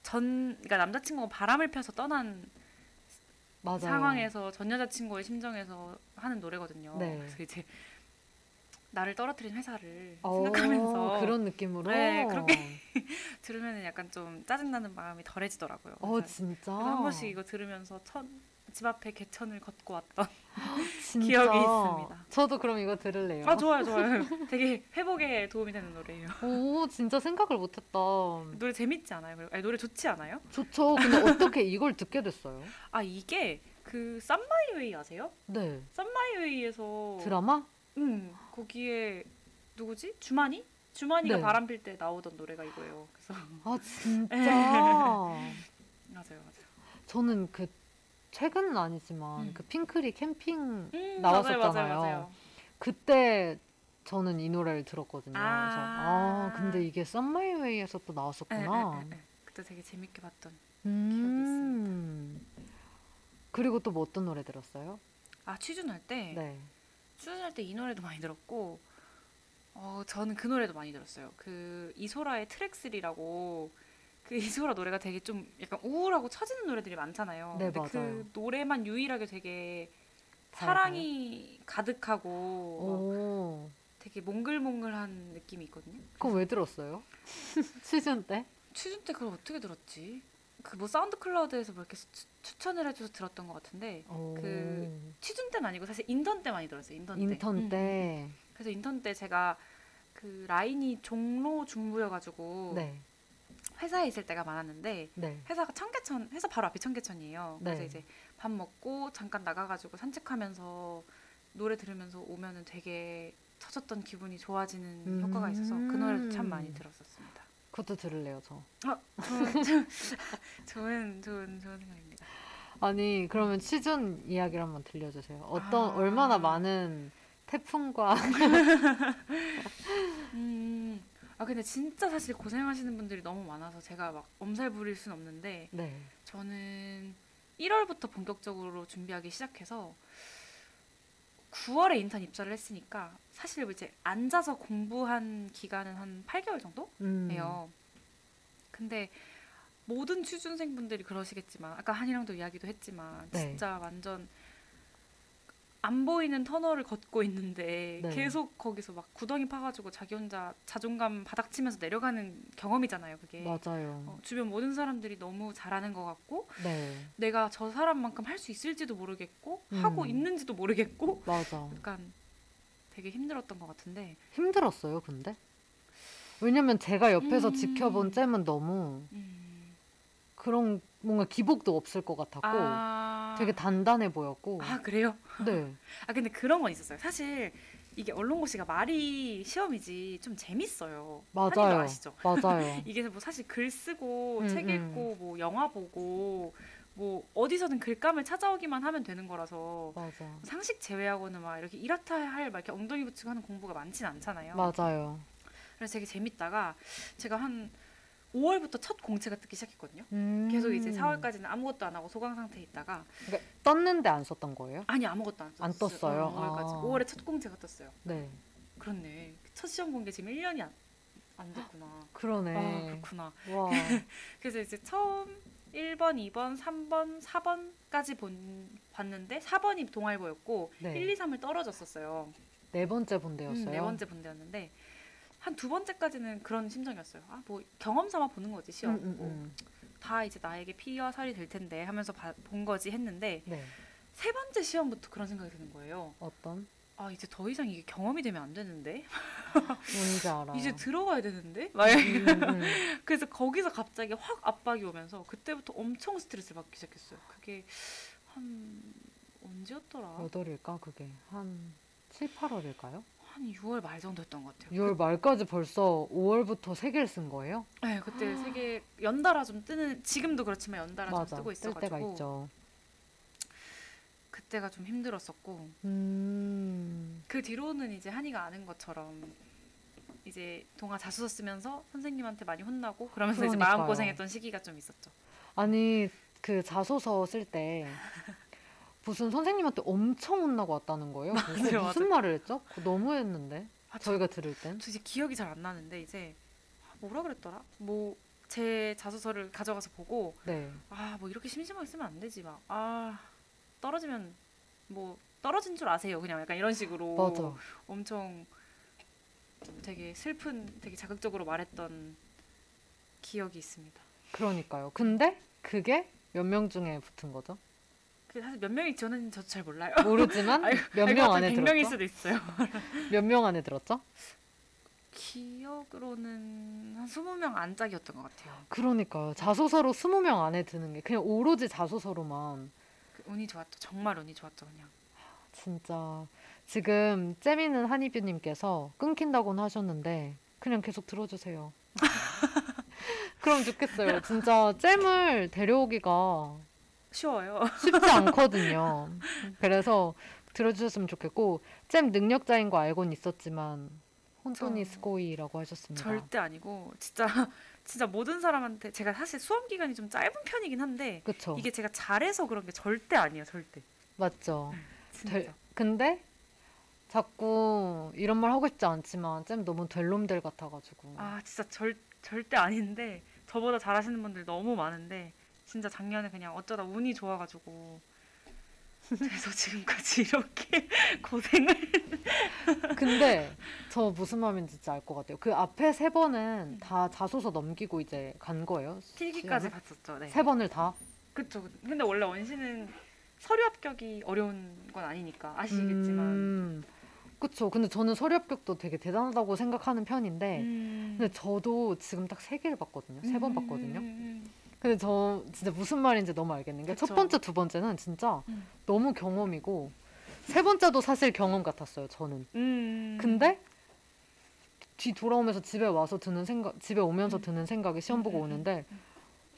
전 그러니까 남자친구가 바람을 펴서 떠난 맞아요. 상황에서 전 여자친구의 심정에서 하는 노래거든요. 네. 그래서 이제 나를 떨어뜨린 회사를 어, 생각하면서 그런 느낌으로. 네, 그렇게 [laughs] 들으면 약간 좀 짜증나는 마음이 덜해지더라고요. 어 진짜. 한 번씩 이거 들으면서 천, 집 앞에 개천을 걷고 왔던. [laughs] 기억이 있습니다. 저도 그럼 이거 들을래요. 아 좋아요 좋아요 되게 회복에 도움이 되는 노래예요 [laughs] 오 진짜 생각을 못했다. 노래 재밌지 않아요? 아니, 노래 좋지 않아요? 좋죠. 근데 [laughs] 어떻게 이걸 듣게 됐어요? 아 이게 그 쌈마이웨이 아세요? 네. 쌈마이웨이에서 드라마? 음 거기에 누구지? 주만이? 주만이가 네. 바람 필 때 나오던 노래가 이거예요 그래서 아 진짜. 맞아요 맞아요 저는 그 최근은 아니지만 음. 그 핑클이 캠핑 음, 나왔었잖아요. 맞아요, 맞아요, 맞아요. 그때 저는 이 노래를 들었거든요. 아. 그래서 아 근데 이게 썸마이웨이에서 또 나왔었구나. 에, 에, 에, 에. 그때 되게 재밌게 봤던 음. 그리고 또 뭐 어떤 노래 들었어요? 아 취준할 때 네. 취준할 때 이 노래도 많이 들었고 어 저는 그 노래도 많이 들었어요. 그 이소라의 트랙3라고 그 이소라 노래가 되게 좀 약간 우울하고 처지는 노래들이 많잖아요. 네, 근데 맞아요. 그 노래만 유일하게 되게 잘 사랑이 가득하고 되게 몽글몽글한 느낌이 있거든요. 그거 왜 들었어요? [laughs] 시즌 때? 취준 때 그걸 어떻게 들었지? 그 뭐 SoundCloud에서 뭐 이렇게 추, 추천을 해줘서 들었던 것 같은데 오. 그 취준 때는 아니고 사실 인턴 때 많이 들었어요. 인턴 때. 인턴 음. 때. 그래서 인턴 때 제가 그 라인이 종로 중부여가지고 네. 회사에 있을 때가 많았는데 네. 회사가 청계천 회사 바로 앞이 청계천이에요. 그래서 네. 이제 밥 먹고 잠깐 나가가지고 산책하면서 노래 들으면서 오면은 되게 터졌던 기분이 좋아지는 효과가 있어서 그 노래도 참 많이 음. 들었었습니다. 그것도 들을래요, 저. 좋은 [laughs] 좋은 좋은 좋은 생각입니다. 아니, 그러면 시즌 이야기를 한번 들려주세요. 어떤, 아. 얼마나 많은 태풍과. [laughs] 음. 아 근데 진짜 사실 고생하시는 분들이 너무 많아서 제가 막 엄살 부릴 순 없는데 네. 저는 1월부터 본격적으로 준비하기 시작해서 9월에 인턴 입사를 했으니까 사실 이제 앉아서 공부한 기간은 한 8개월 정도 음. 예요. 근데 모든 취준생분들이 그러시겠지만 아까 한이랑도 이야기도 했지만 네. 진짜 완전 안 보이는 터널을 걷고 있는데 네. 계속 거기서 막 구덩이 파가지고 자기 혼자 자존감 바닥치면서 내려가는 경험이잖아요 그게 맞아요. 어, 주변 모든 사람들이 너무 잘하는 것 같고 네. 내가 저 사람만큼 할 수 있을지도 모르겠고 음. 하고 있는지도 모르겠고 맞아. 약간 되게 힘들었던 것 같은데 힘들었어요, 근데? 왜냐면 제가 옆에서 음. 지켜본 잼은 너무 음. 그런 뭔가 기복도 없을 것 같았고 아... 되게 단단해 보였고. 아 그래요? 네. [laughs] 아 근데 그런 건 있었어요. 사실 이게 언론고시가 말이 시험이지 좀 재밌어요. 맞아요. 아시죠? 맞아요. [laughs] 이게 뭐 사실 글 쓰고 음, 책 음. 읽고 뭐 영화 보고 뭐 어디서든 글감을 찾아오기만 하면 되는 거라서 맞아. 상식 제외하고는 막 이렇게 이렇다 할막 이렇게 엉덩이 붙이고 하는 공부가 많진 않잖아요. 맞아요. 그래서 되게 재밌다가 제가 한 5월부터 첫 공채가 뜨기 시작했거든요. 음. 계속 이제 4월까지는 아무것도 안 하고 소강 상태에 있다가 그러니까 떴는데 안 썼던 거예요? 아니 아무것도 안, 안 떴어요. 떴어요? 어, 5월까지. 아. 5월에 첫 공채가 떴어요. 네. 그렇네. 첫 시험 본게 지금 1년이 안, 안 됐구나. 그러네. 아, 그렇구나. 와. [laughs] 그래서 이제 처음 1번, 2번, 3번, 4번까지 본, 봤는데 4번이 동아일보였고 네. 1, 2, 3을 떨어졌었어요. 네 번째 본대였어요. 음, 네 번째 본대였는데 한 두 번째까지는 그런 심정이었어요. 아, 뭐 경험 삼아 보는 거지 시험. 음, 음, 뭐 음. 다 이제 나에게 피와 살이 될 텐데 하면서 봐- 본 거지 했는데 네. 세 번째 시험부터 그런 생각이 드는 거예요. 어떤? 아 이제 더 이상 이게 경험이 되면 안 되는데 [laughs] 뭔지 알아. [laughs] 이제 들어가야 되는데 막 음, 음. [laughs] 그래서 거기서 갑자기 확 압박이 오면서 그때부터 엄청 스트레스를 받기 시작했어요. 그게 한 언제였더라? 몇 월일까 그게 한 7, 8월일까요? 한 6월 말 정도였던 것 같아요. 6월 말까지 벌써 5월부터 세 개를 쓴 거예요? 그, 네, 그때 세계 연달아 좀 뜨는 지금도 그렇지만 연달아 좀 맞아. 뜨고 뜰 때가 있어가지고 있죠. 그때가 좀 힘들었었고 음. 그 뒤로는 이제 한이가 아는 것처럼 이제 동화 자소서 쓰면서 선생님한테 많이 혼나고 그러면서 이제 그러니까요. 마음 고생했던 시기가 좀 있었죠. 아니 그 자소서 쓸 때 [laughs] 무슨 선생님한테 엄청 혼나고 왔다는 거예요. 맞아요, 무슨 말을 했죠? 그거 너무 했는데 아, 저, 저희가 들을 땐. 저 이제 기억이 잘 안 나는데 이제 아, 뭐라 그랬더라? 뭐 제 자소서를 가져가서 보고 네. 아뭐 이렇게 심심하게 쓰면 안 되지 막 아 떨어지면 뭐 떨어진 줄 아세요 그냥 약간 이런 식으로 맞아. 엄청 되게 슬픈 되게 자극적으로 말했던 기억이 있습니다. 그러니까요. 근데 그게 몇 명 중에 붙은 거죠? 그 사실 몇 명이 지원했는지 저도 잘 몰라요. 모르지만 [laughs] 몇 명 안에 100명일 들었죠? 수도 있어요. [laughs] 몇 명 안에 들었죠? 기억으로는 한 20명 안짝이었던 것 같아요. 그러니까요. 자소서로 20명 안에 드는 게 그냥 오로지 자소서로만 그 운이 좋았죠. 정말 운이 좋았죠, 그냥. 진짜 지금 잼이는 한이뷰님께서 끊긴다고는 하셨는데 그냥 계속 들어주세요. [laughs] 그럼 좋겠어요. 진짜 잼을 데려오기가 쉬워요. 쉽지 [laughs] 않거든요. 그래서 들어주셨으면 좋겠고 잼 능력자인 거 알고는 있었지만 혼돈이 저- 스고이라고 하셨습니다. 절대 아니고 진짜 [laughs] 진짜 모든 사람한테 제가 사실 수험 기간이 좀 짧은 편이긴 한데 그쵸? 이게 제가 잘해서 그런 게 절대 아니에요, 절대. 맞죠? 진짜. 될- 근데 자꾸 이런 말 하고 싶지 않지만 잼 너무 될 놈들 같아가지고 아 진짜 절 절대 아닌데 저보다 잘하시는 분들 너무 많은데 진짜 작년에 그냥 어쩌다 운이 좋아가지고 그래서 지금까지 이렇게 [laughs] 고생을 근데 저 무슨 마음인지 진짜 알 것 같아요. 그 앞에 세 번은 다 자소서 넘기고 이제 간 거예요. 필기까지 시험을? 봤었죠. 네. 세 번을 다. 그쵸. 근데 원래 원시는 서류 합격이 어려운 건 아니니까 아시겠지만. 음, 그쵸. 근데 저는 서류 합격도 되게 대단하다고 생각하는 편인데, 음. 근데 저도 지금 딱 세 개를 봤거든요. 세번 음, 봤거든요. 음, 음, 근데 저 진짜 무슨 말인지 너무 알겠는 게 첫 그쵸. 번째, 두 번째는 진짜 음. 너무 경험이고, 세 번째도 사실 경험 같았어요. 저는. 음. 근데 뒤 돌아오면서 집에 와서 드는 생각, 집에 오면서 음. 드는 생각이 시험 보고 음, 음, 음, 오는데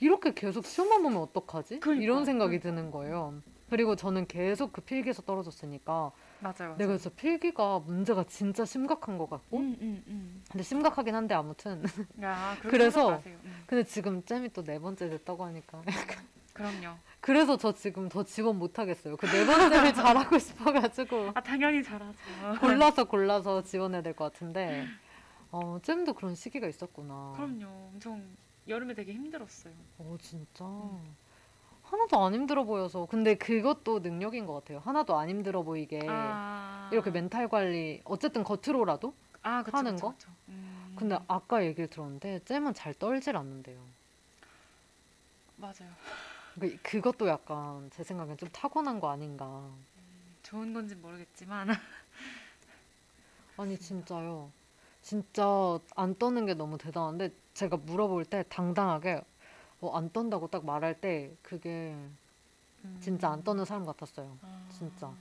이렇게 계속 시험만 보면 어떡하지? 그러니까, 이런 생각이 그러니까. 드는 거예요. 그리고 저는 계속 그 필기에서 떨어졌으니까 맞아요. 내가 진짜 필기가 문제가 진짜 심각한 것 같고 음, 음, 음. 근데 심각하긴 한데 아무튼 [laughs] 야, 그렇게 그래서- 생각. 음. 근데 지금 잼이 또 네 번째 됐다고 하니까 [laughs] 그럼요. 그래서 저 지금 더 지원 못 하겠어요. 그 네 번째를 [laughs] 잘하고 싶어가지고 아 당연히 잘하죠. 골라서 골라서 지원해야 될 것 같은데 어 잼도 그런 시기가 있었구나. 그럼요. 엄청 여름에 되게 힘들었어요. 어 진짜 하나도 안 힘들어 보여서 근데 그것도 능력인 것 같아요 하나도 안 힘들어 보이게 아. 이렇게 멘탈 관리 어쨌든 겉으로라도 아, 그쵸, 하는 그쵸, 거? 그쵸. 음. 근데 아까 얘기를 들었는데 잼은 잘 떨질 않는데요 맞아요. 그- 그것도 약간 제 생각엔 좀 타고난 거 아닌가 좋은 건지 모르겠지만 [laughs] 아니 진짜요 진짜 안 떠는 게 너무 대단한데 제가 물어볼 때 당당하게 어, 안 떤다고 딱 말할 때 그게 진짜 안 떠는 사람 같았어요 아, 진짜.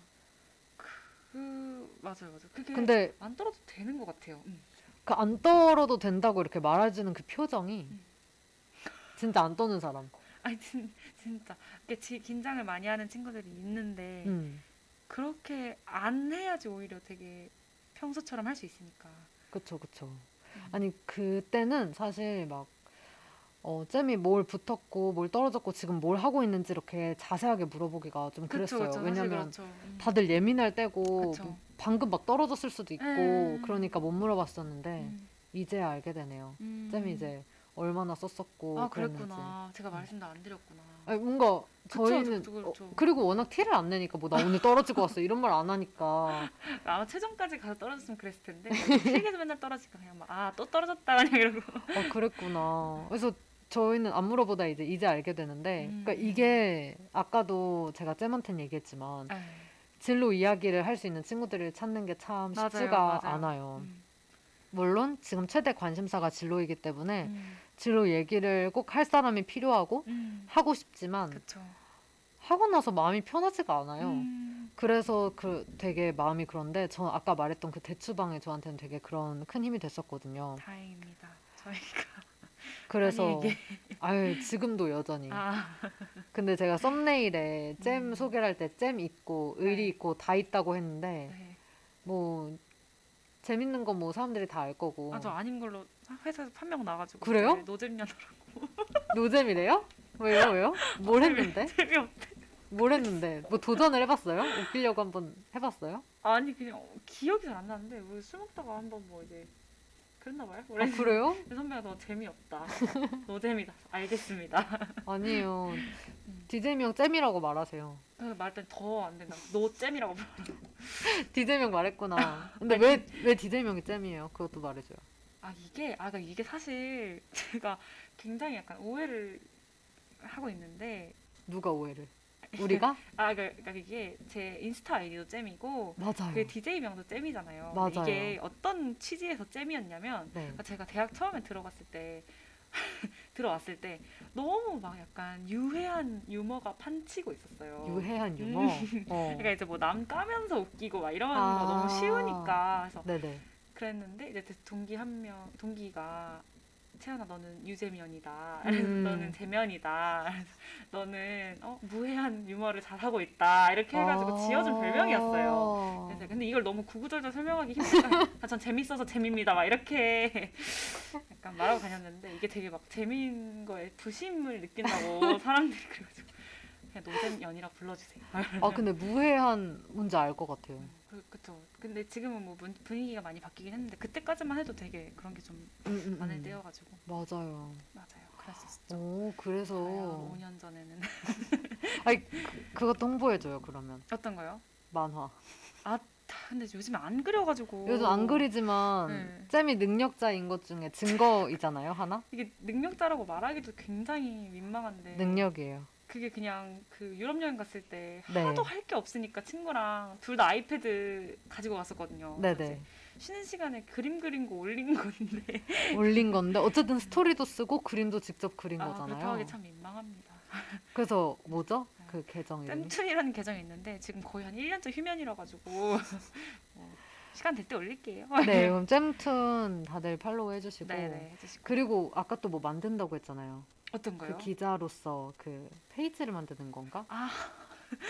그 맞아요, 맞아요. 그게 근데 안 떨어도 되는 것 같아요. 음. 그 안 떨어도 된다고 이렇게 말해주는 그 표정이 음. 진짜 안 떠는 사람. 아니 진, 진짜 이게 지, 긴장을 많이 하는 친구들이 있는데 음, 그렇게 안 해야지 오히려 되게 평소처럼 할 수 있으니까. 그쵸, 그쵸. 음. 아니, 그때는 사실 막, 어, 잼이 뭘 붙었고, 뭘 떨어졌고, 지금 뭘 하고 있는지 이렇게 자세하게 물어보기가 좀 그쵸, 그랬어요. 그쵸. 사실 왜냐면 그렇죠. 음. 다들 예민할 때고, 그쵸. 방금 막 떨어졌을 수도 있고, 음. 그러니까 못 물어봤었는데, 음. 이제 알게 되네요. 음. 잼이 이제 얼마나 썼었고 아 그랬는지. 그랬구나. 제가 말씀도 안 드렸구나. 아니, 뭔가 그쵸, 저희는 그쵸, 그쵸. 어, 그리고 워낙 티를 안 내니까 뭐 나 오늘 떨어지고 왔어 이런 말 안 하니까 [laughs] 아마 최종까지 가서 떨어졌으면 그랬을 텐데 책에서 맨날 떨어지니까 그냥 막 아 또 떨어졌다 그냥 이러고. 어 그랬구나. 그래서 저희는 안 물어보다 이제 이제 알게 되는데 음. 그러니까 이게 아까도 제가 쌤한테는 얘기했지만 에이, 진로 이야기를 할 수 있는 친구들을 찾는 게 참 쉽지가 맞아요. 않아요. 음, 물론 지금 최대 관심사가 진로이기 때문에 음, 진로 얘기를 꼭 할 사람이 필요하고 음, 하고 싶지만 그쵸. 하고 나서 마음이 편하지가 않아요. 음, 그래서 그 되게 마음이 그런데 저 아까 말했던 그 대추방이 저한테는 되게 그런 큰 힘이 됐었거든요. 다행입니다. 저희가 그래서 아니, [laughs] 아유 지금도 여전히. 아 근데 제가 썸네일에 잼 음. 소개를 할 때 잼 있고 의리 네. 있고 다 있다고 했는데 네. 뭐 재밌는 건 뭐 사람들이 다 알 거고 아 저 아닌 걸로 회사에서 판명 나가지고 그래요? 네, 노잼년으로 [laughs] 노잼이래요? 왜요 왜요? 뭘 했는데? 재미없. 뭘 했는데? 뭐 도전을 해봤어요? 웃기려고 한번 해봤어요? 아니 그냥 어, 기억이 잘 안 나는데 뭐 술 먹다가 한번 뭐 이제 그랬나 봐요. 아 그래요? [laughs] 그 선배가 너 재미없다. 노잼이다. 알겠습니다. [laughs] 아니에요. 음. 디제이 형 잼이라고 말하세요. 말할 땐더안 된다. 노잼이라고 불러. [laughs] 디제이 형 말했구나. 근데 왜 왜 디제이 형이 잼이에요? 그것도 말해줘요. 아 이게 아 그러니까 이게 사실 제가 굉장히 약간 오해를 하고 있는데 누가 오해를? 우리가? [laughs] 아 그러니까 이게 제 인스타 아이디도 잼이고 맞아요. 그 DJ 명도 잼이잖아요. 맞아요. 이게 어떤 취지에서 잼이었냐면 네. 그러니까 제가 대학 처음에 들어갔을 때 [laughs] 들어왔을 때 너무 막 약간 유해한 유머가 판치고 있었어요. 유해한 유머. 어. [laughs] 그러니까 이제 뭐 남 까면서 웃기고 막 이런 아. 거 너무 쉬우니까 그래서 네네. 그랬는데 이제 그 동기 한 명 동기가 채연아 너는 유재면이다. 음. [laughs] 너는 재면이다. [laughs] 너는 어, 무해한 유머를 잘하고 있다. 이렇게 해가지고 지어준 별명이었어요. 그래서 근데 이걸 너무 구구절절 설명하기 힘들까? [laughs] 아, 전 재밌어서 재미입니다. 막 이렇게 약간 말하고 다녔는데 이게 되게 막 재미인 거에 부심을 느낀다고 사람들이 그래가지고 그냥 노잼연이라 불러주세요. 아 근데 무해한 뭔지 알 것 같아요. 그, 그쵸. 근데 지금은 뭐 분- 분위기가 많이 바뀌긴 했는데 그때까지만 해도 되게 그런 게 좀 음, 음, 많을 음. 때여가지고 맞아요. 맞아요. 그랬었죠. 오 그래서 과연 5년 전에는 [laughs] 아니 그, 그것도 홍보해줘요 그러면 어떤 거요? 만화. 다 근데 요즘에 안 그려가지고 요즘 안 그리지만 네. 잼이 능력자인 것 중에 증거이잖아요 하나? 이게 능력자라고 말하기도 굉장히 민망한데 능력이에요. 그게 그냥 그 유럽 여행 갔을 때 네. 하도 할 게 없으니까 친구랑 둘 다 아이패드 가지고 갔었거든요. 네네. 쉬는 시간에 그림 그린 거 올린 건데 [laughs] 올린 건데 어쨌든 스토리도 쓰고 그림도 직접 그린 아, 그렇다고 거잖아요. 하기 참 민망합니다. [laughs] 그래서 뭐죠? 그 계정 이름이? 잼툰이라는 계정이 있는데 지금 거의 한 1년째 휴면이라 가지고 [laughs] 뭐 시간 될 때 올릴게요. 네, 그럼 잼툰 다들 팔로우 해주시고 네네 해주시고 그리고 아까 또 뭐 만든다고 했잖아요. 어떤 거요? 그 기자로서 그 페이지를 만드는 건가? 아,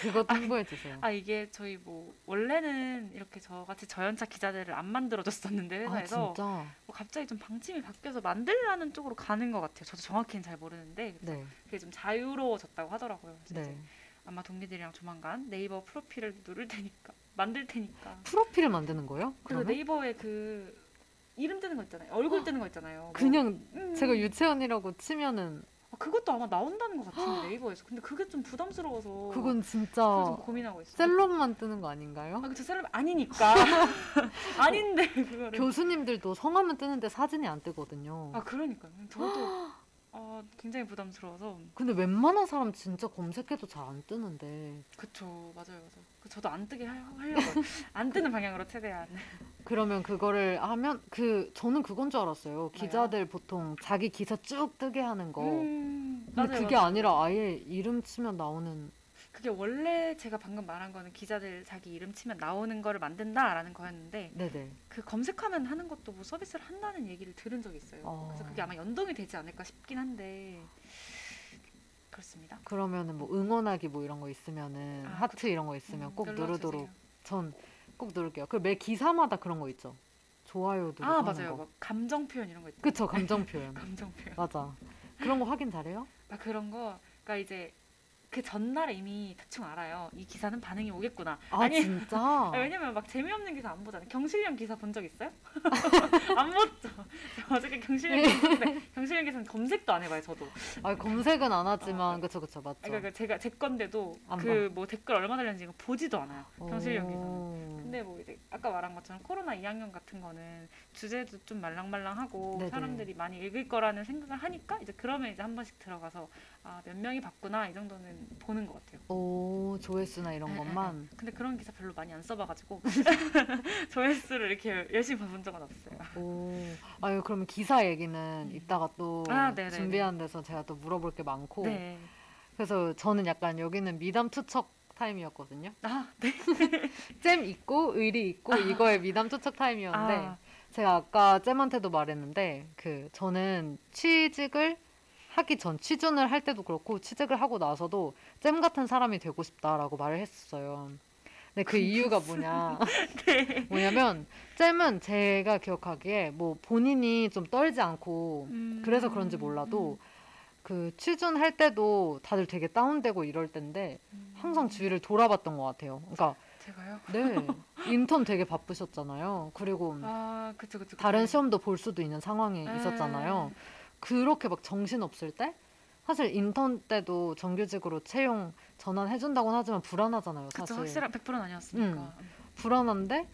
그것도 [laughs] 홍보해 주세요. 아 이게 저희 뭐 원래는 이렇게 저같이 저연차 기자들을 안 만들어줬었는데 아 회사에서 진짜? 뭐 갑자기 좀 방침이 바뀌어서 만들라는 쪽으로 가는 것 같아요. 저도 정확히는 잘 모르는데 네, 그게 좀 자유로워졌다고 하더라고요. 네. 아마 동기들이랑 조만간 네이버 프로필을 누를 테니까 만들 테니까. 프로필을 만드는 거예요? 그래서? 네이버에 그 이름 뜨는 거 있잖아요. 얼굴 뜨는 거 있잖아요. 뭐, 그냥 음, 제가 유채원이라고 치면은 아, 그것도 아마 나온다는 것 같은데 네이버에서. 근데 그게 좀 부담스러워서 그건 그래서 좀 진짜 고민하고 있어요. 셀럽만 뜨는 거 아닌가요? 아, 그쵸 셀럽 아니니까 [laughs] 아닌데 그거를. 교수님들도 성함은 뜨는데 사진이 안 뜨거든요. 아 그러니까요. 저도 아, 굉장히 부담스러워서 근데 웬만한 사람 진짜 검색해도 잘 안 뜨는데 그쵸 맞아요 맞아요. 그 저도 안 뜨게 하- 하려고 [laughs] 안 뜨는 방향으로 최대한. 그러면 그거를 하면 그 저는 그건 줄 알았어요. 기자들 보통 자기 기사 쭉 뜨게 하는 거. 음, 근데 맞아요, 그게 맞아요. 아니라 아예 이름 치면 나오는 그게 원래 제가 방금 말한 거는 기자들 자기 이름 치면 나오는 거를 만든다라는 거였는데 네네. 그 검색하면 하는 것도 뭐 서비스를 한다는 얘기를 들은 적이 있어요. 어. 그래서 그게 아마 연동이 되지 않을까 싶긴 한데 그렇습니다. 그러면은 뭐 응원하기 뭐 이런 거 있으면은 아, 하트 그쵸. 이런 거 있으면 음, 꼭. 누르도록 전 꼭 누를게요. 그 매 기사마다 그런 거 있죠. 좋아요 누르고 아 맞아요. 거. 막 감정 표현 이런 거 있죠. 그쵸 감정 표현. [laughs] 감정 표현. 맞아. 그런 거 확인 잘해요? 아 그런 거 그러니까 이제 그 전날에 이미 대충 알아요. 이 기사는 반응이 오겠구나. 아 아니, 진짜? 아, [laughs] 왜냐면 막 재미없는 기사 안 보잖아요. 경실련 기사 본 적 있어요? [laughs] 안 봤죠. 저 어저께 경실련 기사 봤는데 경실련 기사는 검색도 안 해봐요. 저도. 아 검색은 안 하지만 그쵸 그쵸 맞죠. 아, 그러니까 제가 제 건데도 안그뭐 댓글 얼마 달렸는지 보지도 않아요. 경실련 기사는. 오. 근데 뭐 이제 아까 말한 것처럼 코로나 2학년 같은 거는 주제도 좀 말랑말랑하고 네네. 사람들이 많이 읽을 거라는 생각을 하니까 이제 그러면 이제 한 번씩 들어가서 아 몇 명이 봤구나 이 정도는 보는 것 같아요. 오 조회수나 이런 에, 에, 것만. 근데 그런 기사 별로 많이 안 써봐가지고 [laughs] 조회수를 이렇게 열심히 봐본 적은 없어요. 오, 아유 그러면 기사 얘기는 이따가 또 아. 준비한 데서 제가 또 물어볼 게 많고 네. 그래서 저는 약간 여기는 미담 투척 타임이었거든요. 아 네. [laughs] 잼 있고 의리 있고 이거의 미담 투척 타임이었는데 아, 제가 아까 잼한테도 말했는데 그 저는 취직을 하기 전 취준을 할 때도 그렇고 취직을 하고 나서도 잼 같은 사람이 되고 싶다라고 말을 했었어요. 근데 그 이유가 뭐냐? [laughs] 네. [laughs] 뭐냐면 잼은 제가 기억하기에 뭐 본인이 좀 떨지 않고 음, 그래서 그런지 몰라도 그 취준할 때도 다들 되게 다운되고 이럴 텐데 음, 항상 주위를 돌아봤던 것 같아요. 그러니까 제가요. 네 인턴 되게 바쁘셨잖아요. 그리고 아 그쵸 그쵸. 다른 그쵸. 시험도 볼 수도 있는 상황이 네. 있었잖아요. 그렇게 막 정신 없을 때 사실 인턴 때도 정규직으로 채용 전환해준다고는 하지만 불안하잖아요. 그쵸 사실 확실한 100%는 아니었으니까. 음. 불안한데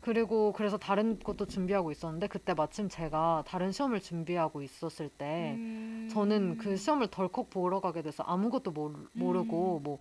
그리고 그래서 다른 것도 준비하고 있었는데 그때 마침 제가 다른 시험을 준비하고 있었을 때 음. 저는 그 시험을 덜컥 보러 가게 돼서 아무것도 모르, 모르고 음. 뭐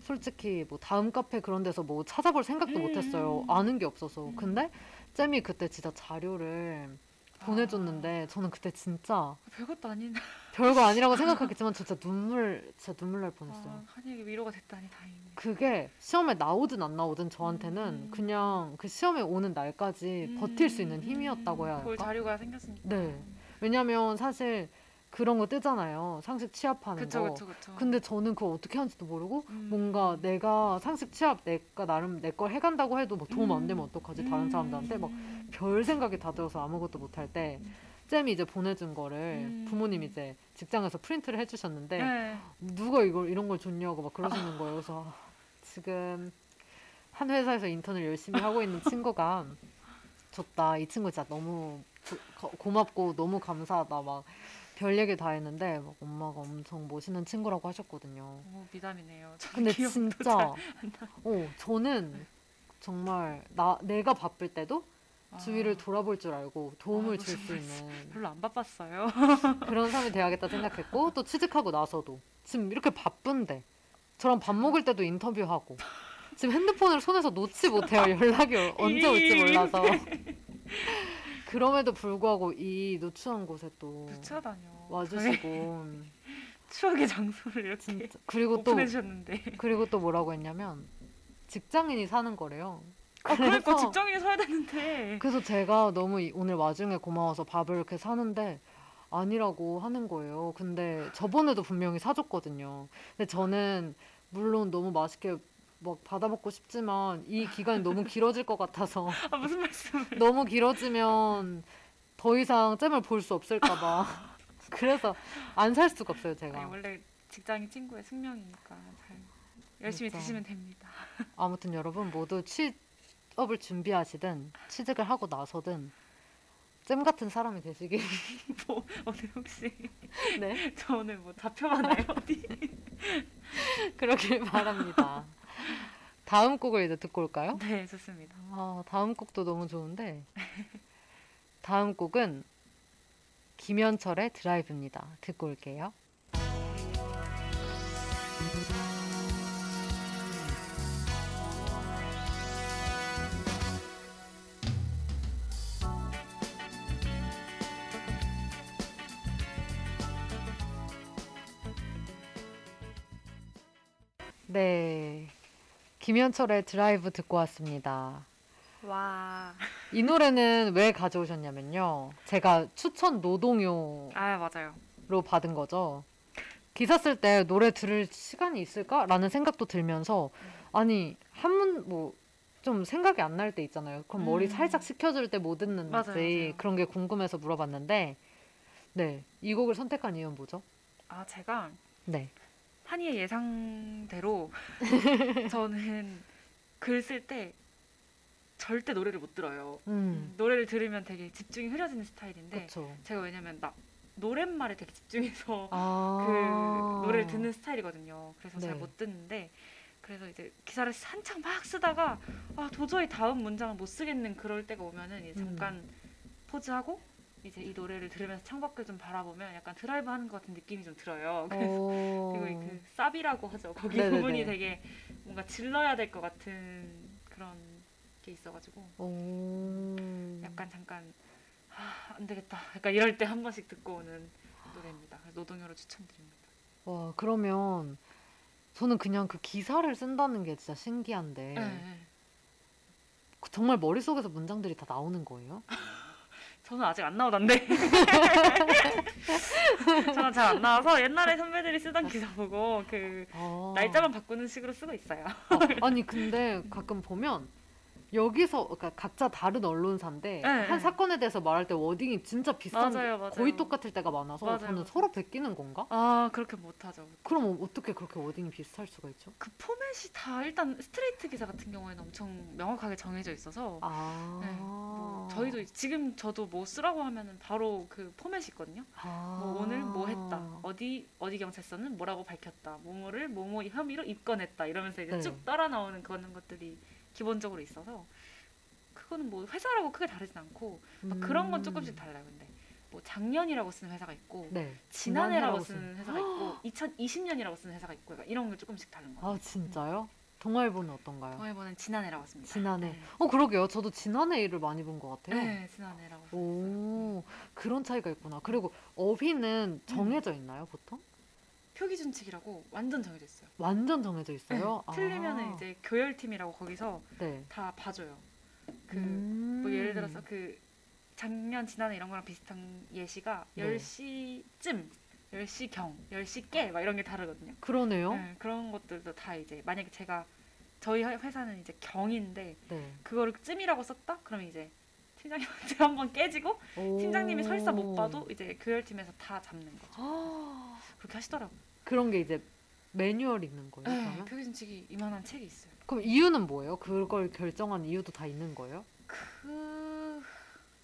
솔직히 뭐 다음 카페 그런 데서 뭐 찾아볼 생각도 음. 못했어요. 아는 게 없어서. 음. 근데 잼이 그때 진짜 자료를 보내줬는데 저는 그때 진짜 아, 별것도 아닌. [laughs] 별거 아니라고 생각하겠지만 진짜 눈물 진짜 눈물 날 뻔했어요. 아, 한이에게 위로가 됐다니 다행이네. 그게 시험에 나오든 안 나오든 저한테는 음. 그냥 그 시험에 오는 날까지 버틸 수 있는 힘이었다고 해야 볼 할까? 자료가 생겼으니까. 네. 왜냐면 사실 그런 거 뜨잖아요. 상식 취합하는 그쵸 거. 그쵸 그쵸. 근데 저는 그거 어떻게 하는지도 모르고 음. 뭔가 내가 상식 취합 내가 나름 내 걸 해간다고 해도 뭐 도움 안 음. 되면 어떡하지 다른 사람들한테 막 별 생각이 다 들어서 아무것도 못 할 때 잼이 이제 보내준 거를 음. 부모님이 이제 직장에서 프린트를 해주셨는데 네. 누가 이걸 이런 걸 줬냐고 막 그러시는 거예요. 그래서 아, 지금 한 회사에서 인턴을 열심히 하고 있는 [laughs] 친구가 줬다. 이 친구 진짜 너무 고- 고- 고맙고 너무 감사하다. 막 별 얘기 다 했는데 막 엄마가 엄청 멋있는 친구라고 하셨거든요. 오, 미담이네요. 저는 근데 진짜 잘- 어 저는 정말 나 내가 바쁠 때도 아, 주위를 돌아볼 줄 알고 도움을 아, 줄 수. 있는 [laughs] 별로 안 바빴어요. [laughs] 그런 사람이 돼야겠다 생각했고 또 취직하고 나서도 지금 이렇게 바쁜데 저랑 밥 먹을 때도 인터뷰하고 지금 핸드폰을 손에서 놓지 못해요 연락이 언제 올지 몰라서 [laughs] 그럼에도 불구하고 이 누추한 곳에 또 누추하다뇨. 와주시고 추억의 장소를 이렇게 진짜 그리고 또 오픈해 주셨는데. 그리고 또 뭐라고 했냐면 직장인이 사는 거래요. 아, 그러니까 직장인이 서야 되는데. 그래서 제가 너무 이- 오늘 와중에 고마워서 밥을 이렇게 사는데 아니라고 하는 거예요. 근데 저번에도 분명히 사줬거든요. 근데 저는 물론 너무 맛있게 막 받아 먹고 싶지만 이 기간이 너무 길어질 것 같아서 [laughs] 아 무슨 말씀을? 너무 길어지면 더 이상 잼을 볼 수 없을까 봐. [laughs] 그래서 안 살 수가 없어요, 아니, 제가. 원래 직장인 친구의 숙명이니까 잘 열심히 진짜. 드시면 됩니다. [laughs] 아무튼 여러분 모두 취업을 준비하시든 취직을 하고 나서든 잼 같은 사람이 되시길 뭐 오늘 혹시 네. 저 오늘 뭐 잡혀가나요 어디? 그러길 바랍니다. 다음 곡을 이제 듣고 올까요? 네 좋습니다. 아, 다음 곡도 너무 좋은데. 다음 곡은 김현철의 드라이브입니다. 듣고 올게요. 네. 김현철의 드라이브 듣고 왔습니다. 와. 이 노래는 왜 가져오셨냐면요. 제가 추천 노동요로 아 맞아요. 받은 거죠. 기사 쓸 때 노래 들을 시간이 있을까라는 생각도 들면서 아니 한문 뭐 좀 생각이 안 날 때 있잖아요. 그럼 머리 음. 살짝 식혀줄 때 뭐 듣는지 맞아요, 맞아요. 그런 게 궁금해서 물어봤는데 네, 이 곡을 선택한 이유는 뭐죠? 아 제가 네. 한이의 예상대로 [laughs] 저는 글 쓸 때 절대 노래를 못 들어요. 음, 노래를 들으면 되게 집중이 흐려지는 스타일인데 그렇죠. 제가 왜냐면 나 노랫말에 되게 집중해서 [laughs] 아, 그 노래를 듣는 스타일이거든요. 그래서 잘 네. 못 듣는데 그래서 이제 기사를 한창 막 쓰다가 아 도저히 다음 문장을 못 쓰겠는 그럴 때가 오면은 이제 음. 잠깐 포즈하고 이제 이 노래를 들으면서 창밖을 좀 바라보면 약간 드라이브 하는 것 같은 느낌이 좀 들어요. [laughs] 그래서 오. 그리고 이그 쌉이라고 하죠. 거기 네네네. 부분이 되게 뭔가 질러야 될 것 같은 그런 게 있어가지고 오. 약간 잠깐 아, 안 되겠다. 약간 이럴 때 한 번씩 듣고 오는 노래입니다. 노동요로 추천드립니다. 와, 그러면 저는 그냥 그 기사를 쓴다는 게 진짜 신기한데 네. 네. 그 정말 머릿속에서 문장들이 다 나오는 거예요? [laughs] 저는 아직 안 나오던데. [laughs] 저는 잘 안 나와서 옛날에 선배들이 쓰던 기사 보고 그 아. 날짜만 바꾸는 식으로 쓰고 있어요. 아, 아니 근데 가끔 보면 여기서 그러니까 각자 다른 언론사인데 네, 한 네. 사건에 대해서 말할 때 워딩이 진짜 비슷한 맞아요, 맞아요. 거의 똑같을 때가 많아서 맞아요, 저는. 서로 베끼는 건가? 아 그렇게 못하죠. 그럼 어떻게 그렇게 워딩이 비슷할 수가 있죠? 그 포맷이 다 일단 스트레이트 기사 같은 경우에는 엄청 명확하게 정해져 있어서 아, 네, 뭐 저희도 지금 저도 뭐 쓰라고 하면은 바로 그 포맷이 있거든요. 아. 뭐 오늘 뭐 했다. 어디 어디 경찰서는 뭐라고 밝혔다. 뭐뭐를 뭐뭐 혐의로 입건했다. 이러면서 이제 네. 쭉 따라 나오는 그런 것들이 기본적으로 있어서 그거는 뭐 회사라고 크게 다르진 않고 막 그런 건 음. 조금씩 달라요. 근데 뭐 작년이라고 쓰는 회사가 있고 네. 지난해라고 쓰는 회사가 있고 [gasps] 2020년이라고 쓰는 회사가 있고 약간 이런 게 조금씩 다른 거예요. 아 진짜요? 동아일보는 어떤가요? 동아일보는 지난해라고 씁니다. 지난해. 네. 어 그러게요. 저도 지난해 일을 많이 본 것 같아요. 네, 지난해라고. 오 그런 차이가 있구나. 그리고 어휘는 정해져 음. 있나요 보통? 표기 준 칙이라고 완전 정해져 있어요. 완전 정해져 있어요. 네, 아, 이제 교열팀이라고 거기서 네. 다 봐줘요. 그 음. 뭐 예를 들어서 그 작년 지난해 이런 거랑 비슷한 예시가 네. 10시쯤 10시 경, 10시 깨막 이런 게 다르거든요. 그러네요. 네, 그런 것들도 다 이제 만약에 제가 저희 회- 회사는 이제 경인데 네. 그거를 쯤이라고 썼다? 그러면 이제 팀장님한테 한번 깨지고 팀장님이 설사 못 봐도 이제 교열팀에서 다 잡는 거죠. 아, 그렇게 하시더라고요. 그런 게 이제 매뉴얼 있는 거예요. 네, 그러면? 표기 준칙이 이만한 책이 있어요. 그럼 이유는 뭐예요? 그걸 결정한 이유도 다 있는 거예요? 그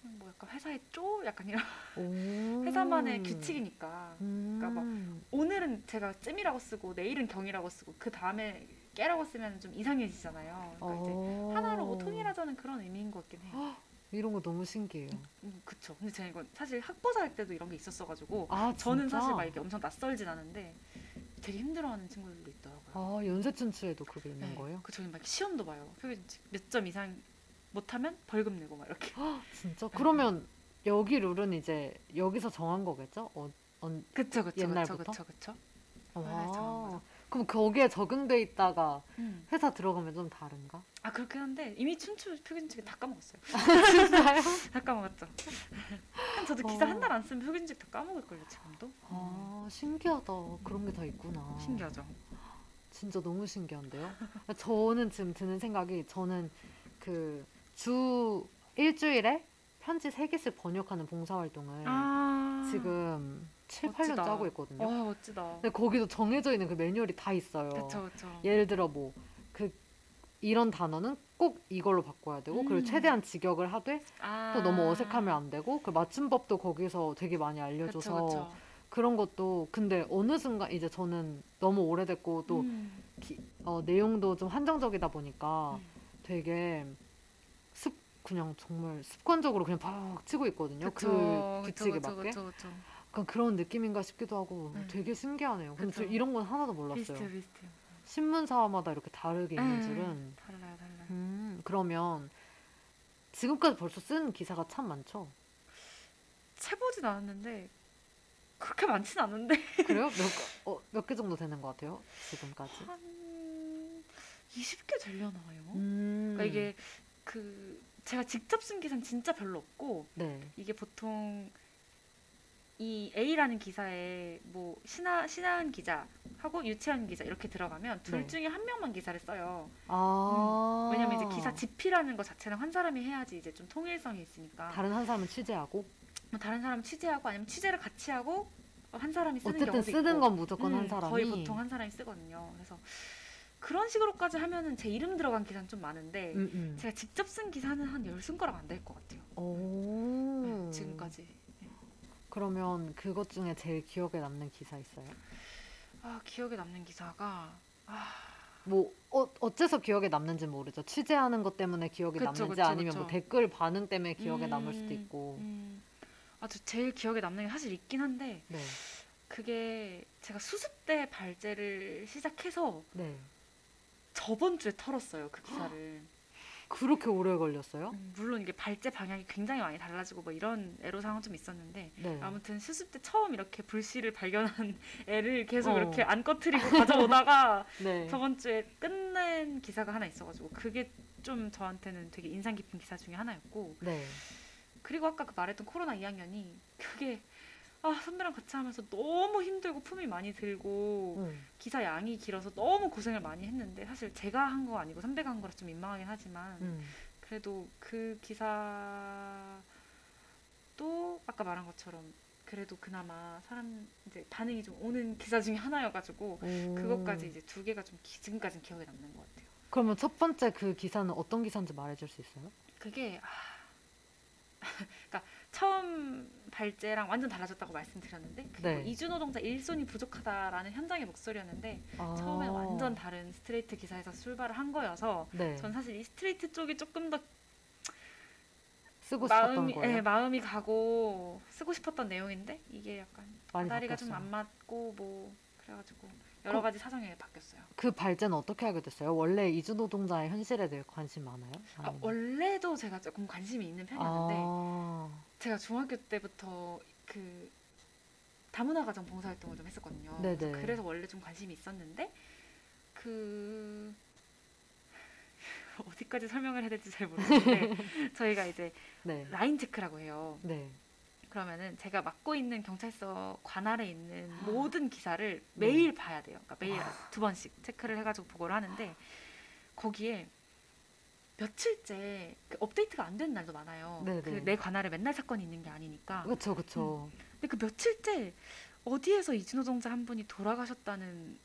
뭐 약간 회사의 쪼 약간 이런 오. [laughs] 회사만의 규칙이니까 음. 그러니까 오늘은 제가 쯤이라고 쓰고 내일은 경이라고 쓰고 그 다음에 깨라고 쓰면 좀 이상해지잖아요. 그러니까 이제 어. 하나로 뭐 통일하자는 그런 의미인 것 같긴 해요. [laughs] 이런 거 너무 신기해요. 음, 그쵸. 근데 제가 이건 사실 학보자 할 때도 이런 게 있었어가지고 아, 저는 진짜? 사실 막 이렇게 엄청 낯설진 않은데 되게 힘들어하는 친구들도 있더라고요. 아, 연세춘추에도 그게 있는 네. 거예요? 그 저희 막 시험도 봐요. 몇 점 이상 못하면 벌금 내고 막 이렇게. 진짜? 그러면 여기 룰은 이제 여기서 정한 거겠죠? 어, 어, 그쵸 그쵸 옛날부터? 그쵸 그쵸 그쵸. 와. 그럼 거기에 적용돼 있다가 음. 회사 들어가면 좀 다른가? 아 그렇긴 한데 이미 춘추 표기준칙 다 까먹었어요. 진짜요? [laughs] 다 까먹었죠. 한 저도 기사 어. 한달 안 쓰면 표기준칙 다 까먹을걸요 지금도. 아, 신기하다. 그런 게 다 있구나. 신기하죠. 진짜 너무 신기한데요? 저는 지금 드는 생각이 저는 그 주 일주일에 편지 세 개씩 번역하는 봉사활동을 아 지금 7, 멋지다. 8년 짜고 있거든요. 와 멋지다. 근데 거기도 정해져 있는 그 매뉴얼이 다 있어요. 그쵸 그쵸. 예를 들어 뭐 그 이런 단어는 꼭 이걸로 바꿔야 되고 그리고 음. 최대한 직역을 하되 아. 또 너무 어색하면 안 되고 그 맞춤법도 거기서 되게 많이 알려줘서 그쵸 그쵸. 그런 것도 근데 어느 순간 이제 저는 너무 오래됐고 또 음. 어, 내용도 좀 한정적이다 보니까 음. 되게 습 그냥 정말 습관적으로 그냥 팍 치고 있거든요. 그쵸, 그 규칙에 맞게. 그쵸, 그쵸. 약간 그런 느낌인가 싶기도 하고 음. 되게 신기하네요. 근데 저 그쵸. 이런 건 하나도 몰랐어요. 비슷해요 비슷해요. 신문사마다 이렇게 다르게 있는 음, 줄은. 달라요 달라요. 음, 그러면 지금까지 벌써 쓴 기사가 참 많죠? 채보진 않았는데 그렇게 많진 않은데 [laughs] 그래요? 몇, 어, 몇 개 정도 되는 것 같아요? 지금까지? 한 20개 되려나요? 음, 그러니까 이게 그 제가 직접 쓴 기사는 진짜 별로 없고 네. 이게 보통 이 A라는 기사에 뭐 신하 신하은 기자 하고 유채한 기자 이렇게 들어가면 둘 네. 중에 한 명만 기사를 써요. 아. 음. 왜냐면 이제 기사 집필하는 거 자체는 한 사람이 해야지 이제 좀 통일성이 있으니까 다른 한 사람은 취재하고? 뭐 다른 사람 취재하고 아니면 취재를 같이 하고 한 사람이 쓰는 어쨌든 경우도 쓰는 있고. 건 무조건 한 음, 사람이 거의 보통 한 사람이 쓰거든요. 그래서 그런 식으로까지 하면은 제 이름 들어간 기사는 좀 많은데 음, 음. 제가 직접 쓴 기사는 한 열 손가락 안 될 것 같아요. 오. 네, 지금까지. 그러면 그것 중에 제일 기억에 남는 기사 있어요? 아 기억에 남는 기사가 아 뭐 어, 어째서 기억에 남는지 모르죠. 취재하는 것 때문에 기억에 그쵸, 남는지 그쵸, 아니면 뭐 그쵸. 댓글 반응 때문에 기억에 남을 수도 음, 있고. 음, 아주 제일 기억에 남는 게 사실 있긴 한데 네. 그게 제가 수습 때 발제를 시작해서 네. 저번 주에 털었어요 그 기사를. 그렇게 오래 걸렸어요? 음, 물론 이게 발제 방향이 굉장히 많이 달라지고 뭐 이런 애로사항은 좀 있었는데 네. 아무튼 수습 때 처음 이렇게 불씨를 발견한 [laughs] 애를 계속 어. 이렇게 안 꺼트리고 [laughs] 가져오다가 네. 저번 주에 끝낸 기사가 하나 있어가지고 그게 좀 저한테는 되게 인상 깊은 기사 중에 하나였고 네. 그리고 아까 그 말했던 코로나 2학년이 그게 아 선배랑 같이 하면서 너무 힘들고 품이 많이 들고 음. 기사 양이 길어서 너무 고생을 많이 했는데 사실 제가 한 거 아니고 선배가 한 거라 좀 민망하긴 하지만 음. 그래도 그 기사도 아까 말한 것처럼 그래도 그나마 사람 이제 반응이 좀 오는 기사 중에 하나여가지고 오. 그것까지 이제 두 개가 좀 기- 지금까지는 기억에 남는 것 같아요. 그러면 첫 번째 그 기사는 어떤 기사인지 말해줄 수 있어요? 그게 아, [laughs] 그러니까 처음 발제랑 완전 달라졌다고 말씀드렸는데 그게 네. 뭐 이주노동자 일손이 부족하다라는 현장의 목소리였는데 아. 처음에 완전 다른 스트레이트 기사에서 출발을 한 거여서 네. 전 사실 이 스트레이트 쪽이 조금 더 쓰고 싶었던 마음이 거예요. 예, 마음이 가고 쓰고 싶었던 내용인데 이게 약간 다리가 좀. 안 맞고 뭐 그래가지고 여러 그- 가지 사정이 바뀌었어요. 그 발제는 어떻게 하게 됐어요? 원래 이주 노동자의 현실에 대해 관심 많아요? 아, 원래도 제가 조금 관심이 있는 편이었는데 아. 제가 중학교 때부터 그 다문화 가정 봉사활동을 좀 했었거든요. 네네. 그래서, 그래서 원래 좀 관심이 있었는데 그 [laughs] 어디까지 설명을 해야 될지 잘 모르겠는데 [laughs] 저희가 이제 네. 라인 체크라고 해요. 네. 그러면은 제가 맡고 있는 경찰서 관할에 있는 아. 모든 기사를 네. 매일 봐야 돼요. 그러니까 매일 와. 두 번씩 체크를 해가지고 보고를 하는데 거기에 며칠째 그 업데이트가 안 되는 날도 많아요. 네네. 그내 관할에 맨날 사건이 있는 게 아니니까. 그렇죠, 그렇죠. 근데 그 며칠째 어디에서 이주노동자 한 분이 돌아가셨다는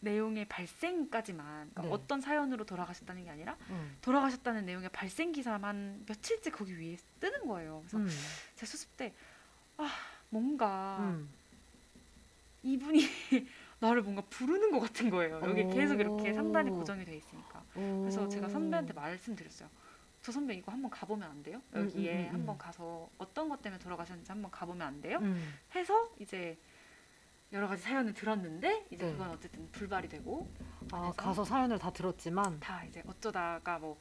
내용의 발생까지만 그러니까 네. 어떤 사연으로 돌아가셨다는 게 아니라 음. 돌아가셨다는 내용의 발생 기사만 며칠째 거기 위에 뜨는 거예요. 그래서 음. 제 수습 때 아, 뭔가 음. 이분이 [laughs] 나를 뭔가 부르는 것 같은 거예요. 여기 계속 이렇게 오. 상단이 고정이 돼 있으니까. 그래서 제가 오. 선배한테 말씀드렸어요. 저 선배 이거 한번 가보면 안 돼요? 음, 여기에 음, 음, 음. 한번 가서 어떤 것 때문에 돌아가셨는지 한번 가보면 안 돼요? 음. 해서 이제 여러 가지 사연을 들었는데 이제 네. 그건 어쨌든 불발이 되고 아, 가서 사연을 다 들었지만 다 이제 어쩌다가 뭐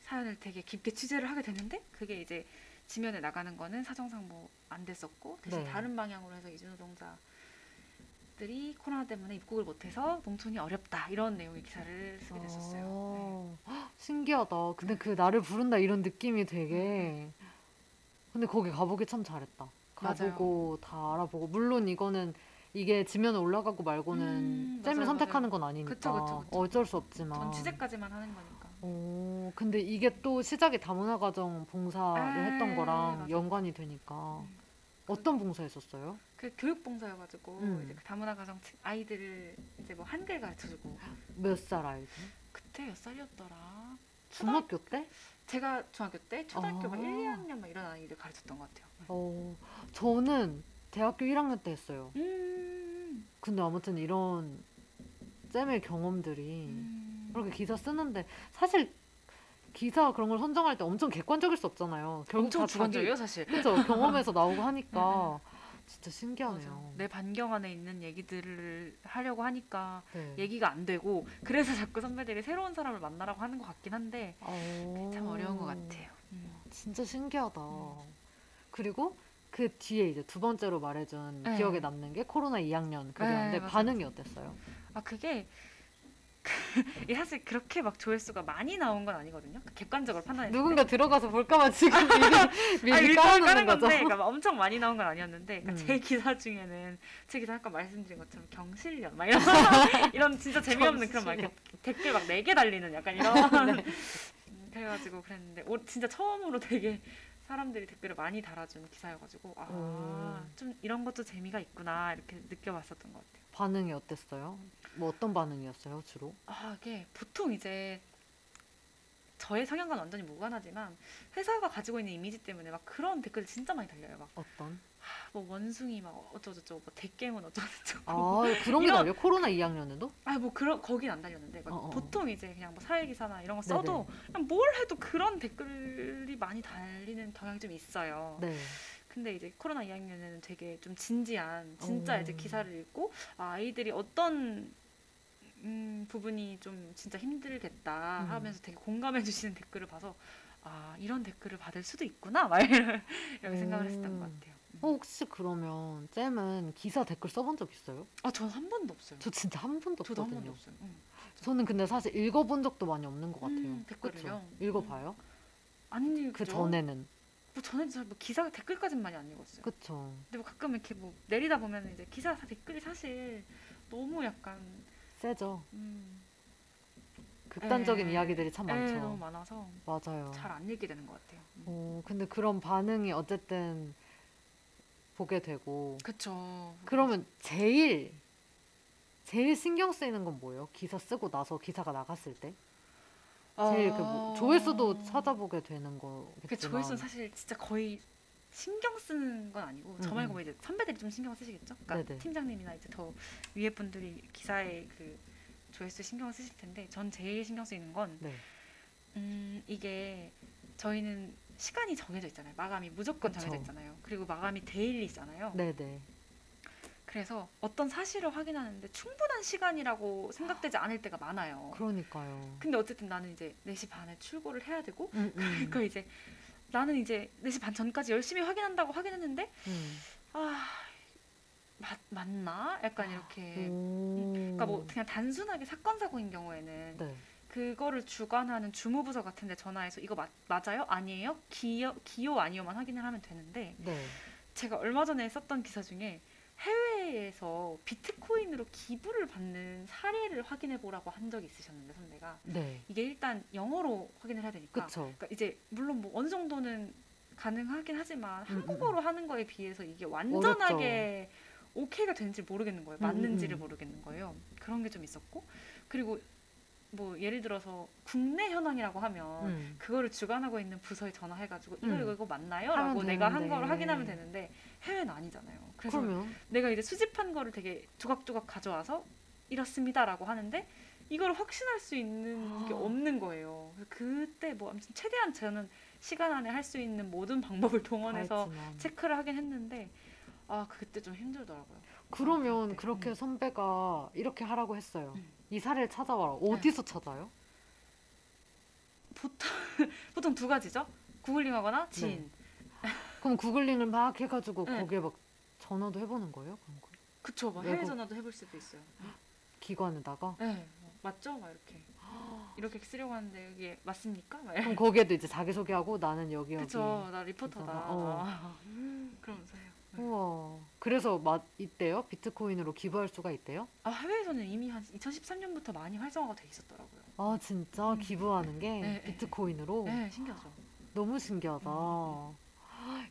사연을 되게 깊게 취재를 하게 됐는데 그게 이제 지면에 나가는 거는 사정상 뭐 안 됐었고 대신 네. 다른 방향으로 해서 이주노동자 들이 코로나 때문에 입국을 못해서 농촌이 어렵다 이런 내용의 기사를 쓰게 됐었어요. 네. 어, 헉, 신기하다. 근데 그 나를 부른다 이런 느낌이 되게. 근데 거기 가보기 참 잘했다. 가보고 다 알아보고 물론 이거는 이게 지면에 올라가고 말고는 음, 맞아요, 선택하는 건 아니니까 그쵸, 그쵸, 그쵸. 어쩔 수 없지만. 전 취재까지만 하는 거니까. 오, 근데 이게 또 시작이 다문화 가정 봉사를 아, 했던 거랑 맞아요. 연관이 되니까 음. 어떤 봉사했었어요? 그 교육 봉사여가지고 음. 이제 그 다문화 가정 치- 아이들을 이제 뭐 한글 가르쳐주고 몇 살 아이들? 그때 몇 살이었더라? 중학교 때? 제가 중학교 때 초등학교 막 아. 1, 2학년 막 이런 아이들 가르쳤던 것 같아요. 어, 저는 대학교 1학년 때 했어요. 음. 근데 아무튼 이런 잼의 경험들이 음. 그렇게 기사 쓰는데 사실 기사 그런 걸 선정할 때 엄청 객관적일 수 없잖아요. 결국 엄청 주관적이에요 사실. 그죠 경험에서 [laughs] 나오고 하니까 진짜 신기하네요. 맞아. 내 반경 안에 있는 얘기들을 하려고 하니까 네. 얘기가 안 되고 그래서 자꾸 선배들이 새로운 사람을 만나라고 하는 것 같긴 한데 어... 참 어려운 것 같아요. 음. 진짜 신기하다. 그리고 그 뒤에 이제 두 번째로 말해준 네. 기억에 남는 게 코로나 2학년 그게였는데 네. 반응이 어땠어요? 아 그게 [laughs] 이게 사실 그렇게 막 조회수가 많이 나온 건 아니거든요. 그 객관적으로 때. 누군가 들어가서 볼까봐 지금 [laughs] 미리 미리 깔아놓는 거죠. 건데 그러니까 막 엄청 많이 나온 건 아니었는데 그러니까 음. 제 기사 중에는 제 기사 아까 말씀드린 것처럼 경실련 막 이런 [laughs] 이런 진짜 재미없는 그런 막 댓글 막 네 개 달리는 약간 이런 네. 음, 그래가지고 그랬는데 오, 진짜 처음으로 되게 사람들이 댓글을 많이 달아준 기사여가지고 아 오. 좀 이런 것도 재미가 있구나 이렇게 느껴봤었던 것 같아요. 반응이 어땠어요? 뭐 어떤 반응이었어요, 주로? 아 이게 보통 이제 저의 성향과는 완전히 무관하지만 회사가 가지고 있는 이미지 때문에 막 그런 댓글 진짜 많이 달려요. 막 어떤? 뭐 원숭이 막 어쩌고저쩌고 뭐 대깨문 어쩌고저쩌고 아, 그런 게 이런- 달려? 코로나 2학년에도? 아뭐 그런 거긴 안 달렸는데 막 어, 어, 어. 보통 이제 그냥 뭐 사회 기사나 이런 거 써도 그냥 뭘 해도 그런 댓글이 많이 달리는 경향이 좀 있어요. 네. 근데 이제 코로나 2학년에는 되게 좀 진지한 진짜 오. 이제 기사를 읽고 아, 아이들이 어떤 음, 부분이 좀 진짜 힘들겠다 음. 하면서 되게 공감해 주시는 댓글을 봐서 아 이런 댓글을 받을 수도 있구나 [laughs] 막 이런 이렇게 생각을 했었던 것 음. 같아요. 음. 어, 혹시 그러면 잼은 기사 댓글 써본 적 있어요? 아 저는 한 번도 없어요. 저 진짜 한 번도 저도 한 없거든요. 번도 없어요. 음. 저는 근데 사실 읽어본 적도 많이 없는 것 같아요. 음, 댓글을요? 읽어봐요? 아니 그 전에는. 뭐 저는 잘뭐 기사 댓글까지는 많이 안 읽었어요. 그쵸. 근데 뭐 가끔 이렇게 뭐 내리다 보면 이제 기사 댓글이 사실 너무 약간 세죠. 음, 극단적인 에, 이야기들이 참 에, 많죠. 너무 많아서 맞아요. 잘 안 읽게 되는 것 같아요. 음. 어, 근데 그런 반응이 어쨌든 보게 되고 그쵸. 그러면 제일 제일 신경 쓰이는 건 뭐예요? 기사 쓰고 나서 기사가 나갔을 때 제일 그 뭐, 조회수도 찾아보게 되는 그 거겠지만 조회수는 사실 진짜 거의 신경 쓰는 건 아니고 저 음, 말고 음. 뭐 이제 선배들이 좀 신경 쓰시겠죠. 그러니까 네네. 팀장님이나 이제 더 위에 분들이 기사에 그 조회수 신경을 쓰실 텐데 전 제일 신경 쓰이는 건 네. 음, 이게 저희는 시간이 정해져 있잖아요. 마감이 무조건. 정해져 있잖아요. 그리고 마감이 데일리잖아요. 네네. 그래서 어떤 사실을 확인하는데 충분한 시간이라고 생각되지 않을 때가 많아요. 그러니까요. 근데 어쨌든 나는 이제 4시 반에 출고를 해야 되고 음, 음, 그러니까 이제 나는 이제 4시 반 전까지 열심히 확인한다고 확인했는데 음. 아 맞, 맞나? 약간 이렇게 오. 그러니까 뭐 그냥 단순하게 사건 사고인 경우에는 네. 그거를 주관하는 주무부서 같은데 전화해서 이거 맞, 맞아요? 아니에요? 기요 기요 아니요만 확인을 하면 되는데 네. 제가 얼마 전에 썼던 기사 중에 해외 에서 비트코인으로 기부를 받는 사례를 확인해 보라고 한 적이 있으셨는데 선배가 네. 이게 일단 영어로 확인을 해야 되니까 그쵸. 그러니까 이제 물론 뭐 어느 정도는 가능하긴 하지만 음, 한국어로 하는 거에 비해서 이게 완전하게 오케이가 되는지 모르겠는 거예요. 음, 맞는지를 음. 모르겠는 거예요. 그런 게 좀 있었고 그리고 뭐 예를 들어서 국내 현황이라고 하면 음. 그거를 주관하고 있는 부서에 전화해가지고 이거 음. 이거 이거 맞나요? 라고 내가 한 되는데. 걸 확인하면 되는데 해외는 아니잖아요. 그래서 그러면 내가 이제 수집한 거를 되게 조각조각 가져와서 이렇습니다라고 하는데 이걸 확신할 수 있는 게 아. 없는 거예요. 그때 뭐 아무튼 최대한 저는 시간 안에 할 수 있는 모든 방법을 동원해서 알지만. 체크를 하긴 했는데 아 그때 좀 힘들더라고요. 그러면 네. 그렇게 음. 선배가 이렇게 하라고 했어요. 음. 이 사례를 찾아와라. 어디서 찾아요? 보통 [laughs] 보통 두 가지죠. 구글링하거나 지인. 그럼 구글링을 막 해가지고 네. 거기에 막 전화도 해보는 거예요? 그럼 그 그쵸. 막 해외 외국- 전화도 해볼 수도 있어요. 기관에다가? 네, 뭐, 맞죠? 막 이렇게 이렇게 쓰려고 하는데 이게 맞습니까? 막 그럼 거기에도 이제 자기소개하고 나는 여기 여기. 그쵸. 나 리포터다. 있잖아. 어. [laughs] 그러면서 해요. 우와. 그래서 맛 있대요? 비트코인으로 기부할 수가 있대요? 아 해외에서는 이미 한 2013년부터 많이 활성화가 돼 있었더라고요. 아 진짜 음. 기부하는 게 네, 네, 비트코인으로 네, 신기하죠. 너무 신기하다. 음,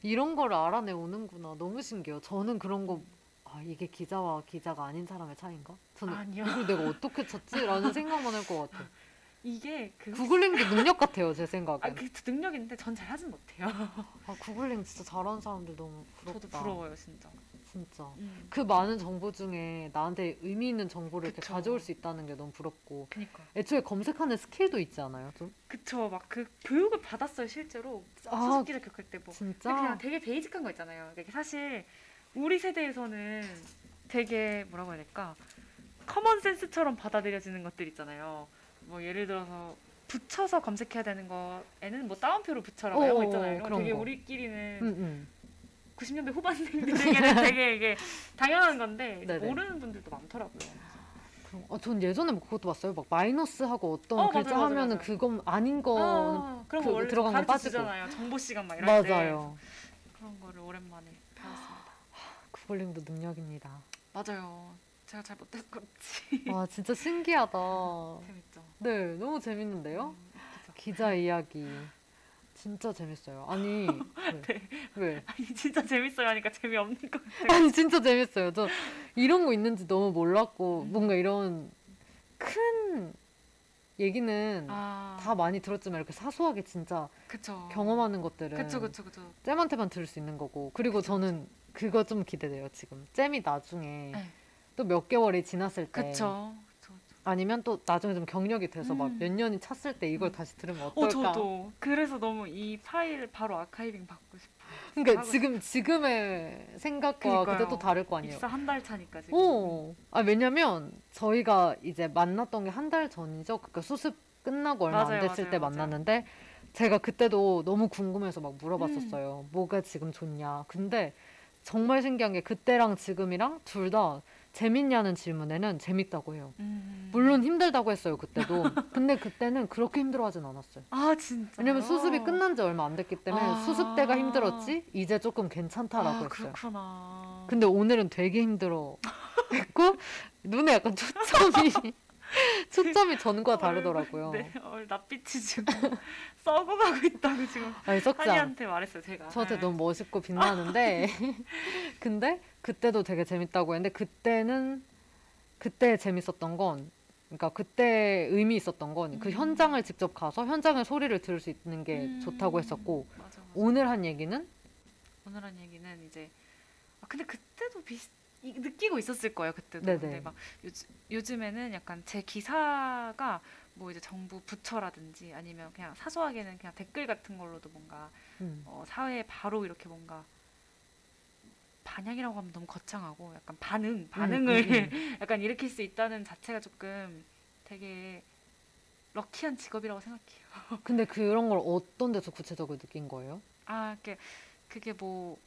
이런 거를 알아내 오는구나. 너무 신기해요. 저는 그런 거 아, 이게 기자와 기자가 아닌 사람의 차이인가? 저는 아니요. 이걸 내가 어떻게 찾지라는 [laughs] 생각만 할 것 같아. 이게 그 구글링도 [laughs] 능력 같아요, 제 생각엔. 아, 그 능력인데 전 잘 하진 못해요. 아, 구글링 진짜 잘하는 사람들 너무 부럽다. 저도 부러워요, 진짜. 진짜. 음. 그 많은 정보 중에 나한테 의미 있는 정보를 이렇게. 가져올 수 있다는 게 너무 부럽고. 그니까. 애초에 검색하는 스킬도 있지 않아요, 좀? 그쵸. 막 그 교육을 받았어요, 실제로. 아, 수습기를 겪을 때 뭐. 진짜? 그냥 되게 베이직한 거 있잖아요. 이게 사실 우리 세대에서는 되게 뭐라고 해야 될까? common sense처럼 받아들여지는 것들 있잖아요. 뭐 예를 들어서 붙여서 검색해야 되는 거에는 뭐 따옴표로 붙여라 이런 거 어, 있잖아요. 이런 되게 거. 우리끼리는 응, 응. 90년대 후반생들에게는 [laughs] 되게 이게 당연한 건데 네네. 모르는 분들도 많더라고요. 어, 전 예전에 뭐 그것도 봤어요. 막 마이너스하고 어떤 어, 글자 맞아요, 맞아요, 하면은 맞아요. 그건 아닌 거는 아, 그런 거그 원래 들어간 건 걸러져 빠지고. 정보 시간 막 때 맞아요. 그런 거를 오랜만에 배웠습니다. 구글링도 능력입니다. 맞아요. 제가 잘 못해서 그렇지. 와, 진짜 신기하다. [laughs] 재밌죠. 네, 너무 재밌는데요? 음. 기자 이야기. 진짜 재밌어요. 아니 [laughs] 왜? 네. 왜? 아니 진짜 재밌어요 하니까 재미없는 것 같아요. 아니 진짜 재밌어요. 저 이런 거 있는지 너무 몰랐고 뭔가 이런 큰 얘기는 아, 다 많이 들었지만 이렇게 사소하게 진짜 그쵸. 경험하는 것들은 그쵸 그쵸 그쵸. 잼한테만 들을 수 있는 거고 그리고 저는 그거 좀 기대돼요 지금 잼이 나중에 네. 또몇 개월이 지났을 때 그쵸. 저, 아니면 또 나중에 좀 경력이 돼서 막 음. 몇 년이 찼을 때 이걸 음. 다시 들으면 어 어떨까 저도 그래서 너무 이 파일을 바로 아카이빙 받고 싶어요. 그러니까 하고 지금 지금의 생각과 그니까요. 그때 또 다를 거 아니에요 입사 한 달 차니까 지금. 어. 아, 왜냐면 저희가 이제 만났던 게 한 달 전이죠. 그러니까 수습 끝나고 얼마 맞아요, 안 됐을 맞아요, 때 맞아요. 만났는데 제가 그때도 너무 궁금해서 막 음. 물어봤었어요. 뭐가 지금 좋냐. 근데 정말 신기한 게 그때랑 지금이랑 둘 다 재밌냐는 질문에는 재밌다고 해요. 음. 물론 힘들다고 했어요, 그때도. [laughs] 근데 그때는 그렇게 힘들어하진 않았어요. 아 진짜. 왜냐면 수습이 끝난 지 얼마 안 됐기 때문에 아. 수습 때가 힘들었지 이제 조금 괜찮다라고 아, 했어요. 그렇구나. 근데 오늘은 되게 힘들어 했고 [laughs] 눈에 약간 초점이 [laughs] 초점이 전과 다르더라고요. 얼굴, 네, 얼 낯빛이 지금 썩어가고 있다고 지금 아니 썩지 않. 한이한테 말했어요 제가. 저한테 네. 너무 멋있고 빛나는데 근데 그때도 되게 재밌다고 했는데 그때는 그때 재밌었던 건 그러니까 그때 의미 있었던 건그 음. 현장을 직접 가서 현장의 소리를 들을 수 있는 게 음, 좋다고 했었고 맞아, 맞아. 오늘 한 얘기는 오늘 한 얘기는 이제 아, 근데 그때도 비슷 이- 느끼고 있었을 거예요 그때도 네네. 근데 막 요즘, 요즘에는 약간 제 기사가 뭐 이제 정부 부처라든지 아니면 그냥 사소하게는 그냥 댓글 같은 걸로도 뭔가 음, 어, 사회에 바로 이렇게 뭔가 반향이라고 하면 너무 거창하고 약간 반응 반응을 음, 음, [laughs] 약간 일으킬 수 있다는 자체가 조금 되게 럭키한 직업이라고 생각해요. [laughs] 근데 그런 걸 어떤 데서 구체적으로 느낀 거예요? 아, 그게 그게 뭐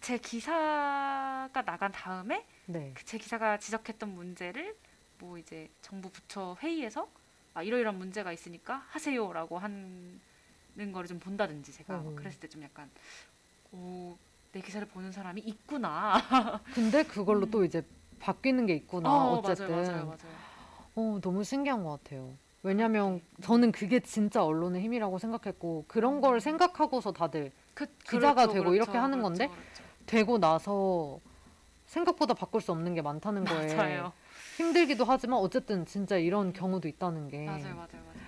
제 기사가 나간 다음에 네. 그제 기사가 지적했던 문제를 뭐 이제 정부 부처 회의에서 아 이러이러한 문제가 있으니까 하세요라고 하는 거를 좀 본다든지 제가 음. 그랬을 때 좀 약간 오 내 기사를 보는 사람이 있구나. [laughs] 근데 그걸로 음. 또 이제 바뀌는 게 있구나. 어, 어쨌든. 맞아요, 맞아요, 맞아요. 어, 너무 신기한 것 같아요. 왜냐면 저는 그게 진짜 언론의 힘이라고 생각했고 그런 걸 생각하고서 다들 그, 기자가 되고 이렇게 하는 그렇죠, 건데 그렇죠. 되고 나서 생각보다 바꿀 수 없는 게 많다는 거에 맞아요, 힘들기도 하지만 어쨌든 진짜 이런 경우도 있다는 게 맞아요, 맞아요, 맞아요.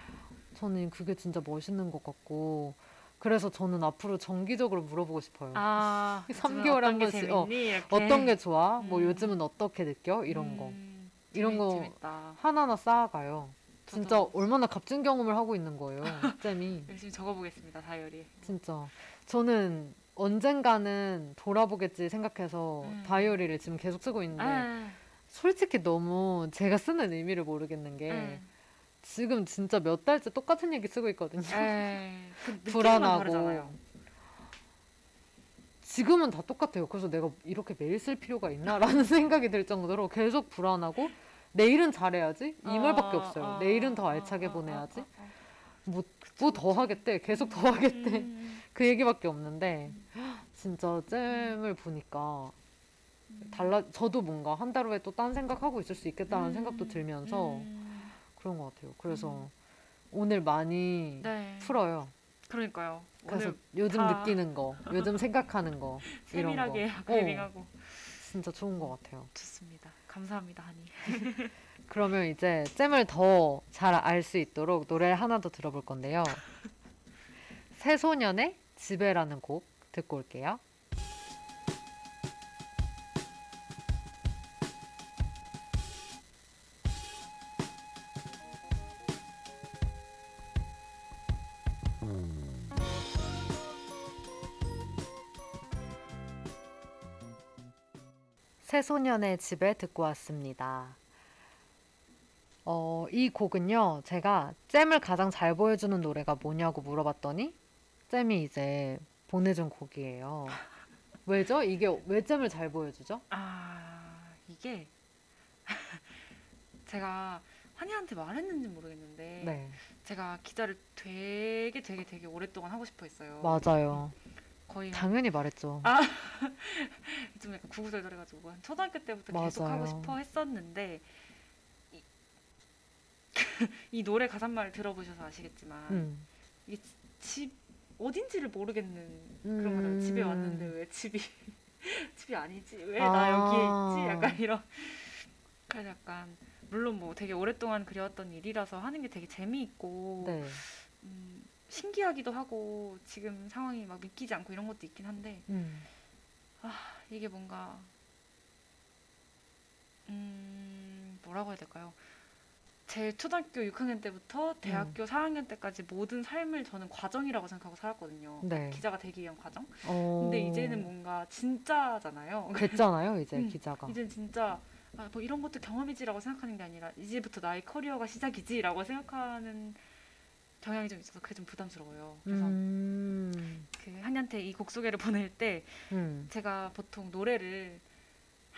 저는 그게 진짜 멋있는 것 같고 그래서 저는 앞으로 정기적으로 물어보고 싶어요. 아, [laughs] 삼 요즘은 개월에 어떤 한게 번씩, 어. 어떤 게 좋아? 뭐 음. 요즘은 어떻게 느껴? 이런 거 음, 이런 재밌- 거 재밌다. 하나하나 쌓아가요. 진짜 저도 얼마나 값진 경험을 하고 있는 거예요, [laughs] 쌤이. 열심히 적어보겠습니다 다이어리. 진짜 저는 언젠가는 돌아보겠지 생각해서 음. 다이어리를 지금 계속 쓰고 있는데 아, 솔직히 너무 제가 쓰는 의미를 모르겠는 게 음. 지금 진짜 몇 달째 똑같은 얘기 쓰고 있거든요. 에이, 그 [laughs] 느낌만 불안하고. 지금은 다 똑같아요. 그래서 내가 이렇게 매일 쓸 필요가 있나라는 [laughs] 생각이 들 정도로 계속 불안하고 내일은 잘해야지 이 말밖에 아, 없어요. 아, 내일은 더 아, 알차게 아, 아, 보내야지. 아, 아. 뭐 더. 하겠대. 계속 더 하겠대. 음, [laughs] 그 얘기밖에 없는데 진짜 잼을 보니까 달라 저도 뭔가 한 달 후에 또 딴 생각하고 있을 수 있겠다는 음, 생각도 들면서 음, 그런 것 같아요. 그래서 음. 오늘 많이 네. 풀어요. 그러니까요. 그래서 요즘 다 느끼는 거, 요즘 생각하는 거 [laughs] 이런 거 세밀하게 아카이빙하고 진짜 좋은 것 같아요. 좋습니다. 감사합니다, 하니. [laughs] 그러면 이제 잼을 더 잘 알 수 있도록 노래를 하나 더 들어볼 건데요. [laughs] 새소년의 집에라는 곡 듣고 올게요. 새소년의 집에 듣고 왔습니다. 어, 이 곡은요, 제가 잼을 가장 잘 보여주는 노래가 뭐냐고 물어봤더니, 잼이 이제 보내준 곡이에요. [laughs] 왜죠? 이게 왜 잼을 잘 보여주죠? 아 이게 [laughs] 제가 환희한테 말했는지 모르겠는데 네, 제가 기자를 되게 되게 되게 오랫동안 하고 싶어 했어요. 맞아요. 거의 한- 당연히 말했죠. 아, [laughs] 좀 약간 구구절절해가지고 한 초등학교 때부터 계속 맞아요. 하고 싶어 했었는데 이, [laughs] 이 노래 가사말 들어보셔서 아시겠지만 음, 이게 집 어딘지를 모르겠는 그런 거죠. 집에 왔는데 음. 왜 집이 [laughs] 집이 아니지? 왜나 여기에 아. 있지? 약간 이런. 그래서 약간 물론 뭐 되게 오랫동안 그려왔던 일이라서 하는 게 되게 재미있고 네. 음, 신기하기도 하고 지금 상황이 막 믿기지 않고 이런 것도 있긴 한데 음. 이게 뭔가 음 뭐라고 해야 될까요? 제 초등학교 6학년 때부터 대학교 4학년 때까지 모든 삶을 저는 과정이라고 생각하고 살았거든요. 네. 기자가 되기 위한 과정. 어. 근데 이제는 뭔가 진짜잖아요. 됐잖아요, 이제 음, 기자가. 이젠 진짜 아, 뭐 이런 것도 경험이지라고 생각하는 게 아니라 이제부터 나의 커리어가 시작이지라고 생각하는 경향이 좀 있어서 그게 좀 부담스러워요. 그래서 음. 그 한이한테 이 곡 소개를 [laughs] 보낼 때 음. 제가 보통 노래를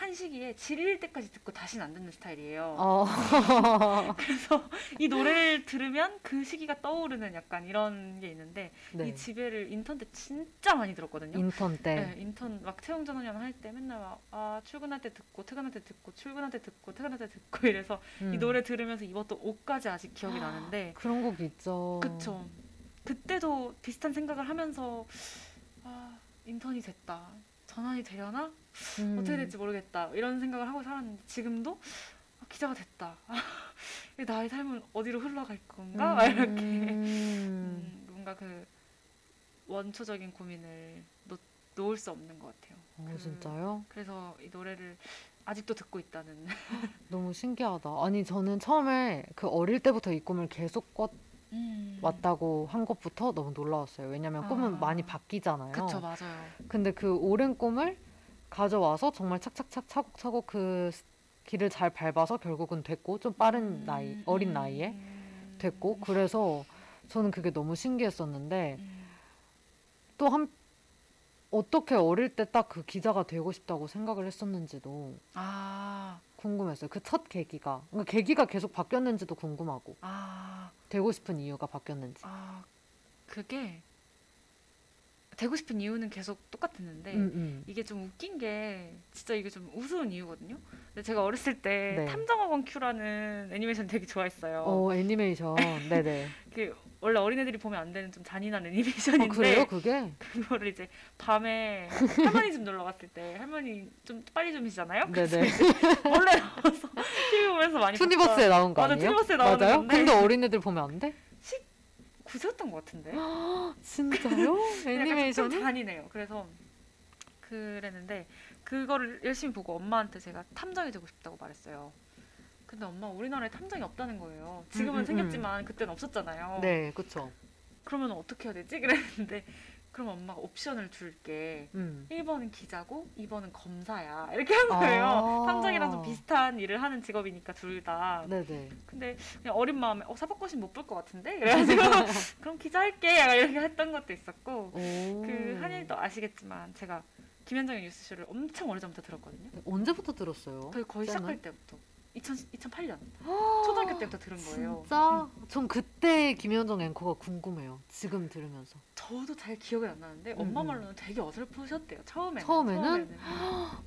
한 시기에 질릴 때까지 듣고 다시는 안 듣는 스타일이에요. 어. [laughs] 그래서 이 노래를 들으면 그 시기가 떠오르는 약간 이런 게 있는데 네. 이 집에를 인턴 때 진짜 많이 들었거든요. 인턴 때. 네, 인턴 막 채용 전환연 할때 맨날 막, 아 출근할 때 듣고 퇴근할 때 듣고 출근할 때 듣고 퇴근할 때 듣고 이래서 이 음. 노래 들으면서 입었던 옷까지 아직 기억이 나는데 그런 곡 있죠. 그쵸 그때도 비슷한 생각을 하면서 아 인턴이 됐다 전환이 되려나 음. 어떻게 될지 모르겠다 이런 생각을 하고 살았는데 지금도 아, 기자가 됐다 [laughs] 아, 나의 삶은 어디로 흘러갈 건가 막 이렇게 음. 음, 뭔가 그 원초적인 고민을 놓, 놓을 수 없는 것 같아요. 어, 그- 진짜요? 그래서 이 노래를 아직도 듣고 있다는. [laughs] 너무 신기하다. 아니, 저는 처음에 그 어릴 때부터 이 꿈을 계속 꿔왔다고 한 것부터 너무 놀라웠어요. 왜냐면 꿈은 아. 많이 바뀌잖아요. 그쵸 맞아요. 근데 그 오랜 꿈을 가져와서 정말 착착착 차곡차곡 그 스- 길을 잘 밟아서 결국은 됐고 좀 빠른 나이, 음, 어린 음, 나이에 음, 됐고 그래서 저는 그게 너무 신기했었는데 음. 또한 어떻게 어릴 때 딱 그 기자가 되고 싶다고 생각을 했었는지도 아, 궁금했어요. 그 첫 계기가 그러니까 계기가 계속 바뀌었는지도 궁금하고 아, 되고 싶은 이유가 바뀌었는지. 아, 그게 되고 싶은 이유는 계속 똑같았는데 음, 음. 이게 좀 웃긴 게 진짜 이게 좀 우스운 이유거든요. 근데 제가 어렸을 때 네. 탐정학원 큐라는 애니메이션 되게 좋아했어요. 어 애니메이션 네네. [laughs] 그 원래 어린애들이 보면 안 되는 좀 잔인한 어, 애니메이션인데 그래요 그게? 그거를 이제 밤에 할머니 집 놀러 갔을 때 할머니 좀 빨리 좀이시잖아요. 네네. 몰래 나와서 [laughs] TV 보면서 많이 투니버스에 나온 거 맞아, 아니에요? 투니버스에 나오는 맞아요? 건데. 근데 어린애들 보면 안 돼? 구세였던 것 같은데. [gasps] 진짜요? [laughs] 애니메이션이? 잔인해요. 그래서 그랬는데 그거를 열심히 보고 엄마한테 제가 탐정이 되고 싶다고 말했어요. 근데 엄마 우리나라에 탐정이 없다는 거예요. 지금은 음, 음, 생겼지만 그때는 없었잖아요. 네, 그쵸. 그러면 어떻게 해야 되지? [laughs] 그랬는데 그럼 엄마가 옵션을 줄게. 음. 1번은 기자고 2번은 검사야. 이렇게 한 거예요. 아. 탐정이랑 좀 비슷한 일을 하는 직업이니까 둘 다. 네네. 근데 그냥 어린 마음에 어 사법고시 못 볼 것 같은데 그래가지고 [laughs] 그럼 기자 할게 약간 이렇게 했던 것도 있었고 오. 그 한일도 아시겠지만 제가 김현정의 뉴스쇼를 엄청 오래전부터 들었거든요. 언제부터 들었어요? 거의 거의? 시작할 때부터 2000, 2008년 초등학교 때부터 들은 거예요. 진짜? 전 그때 김현정 앵커가 궁금해요. 지금 들으면서. 저도 잘 기억이 안 나는데 음, 엄마 음. 말로는 되게 어설프셨대요. 처음에는. 처음에는?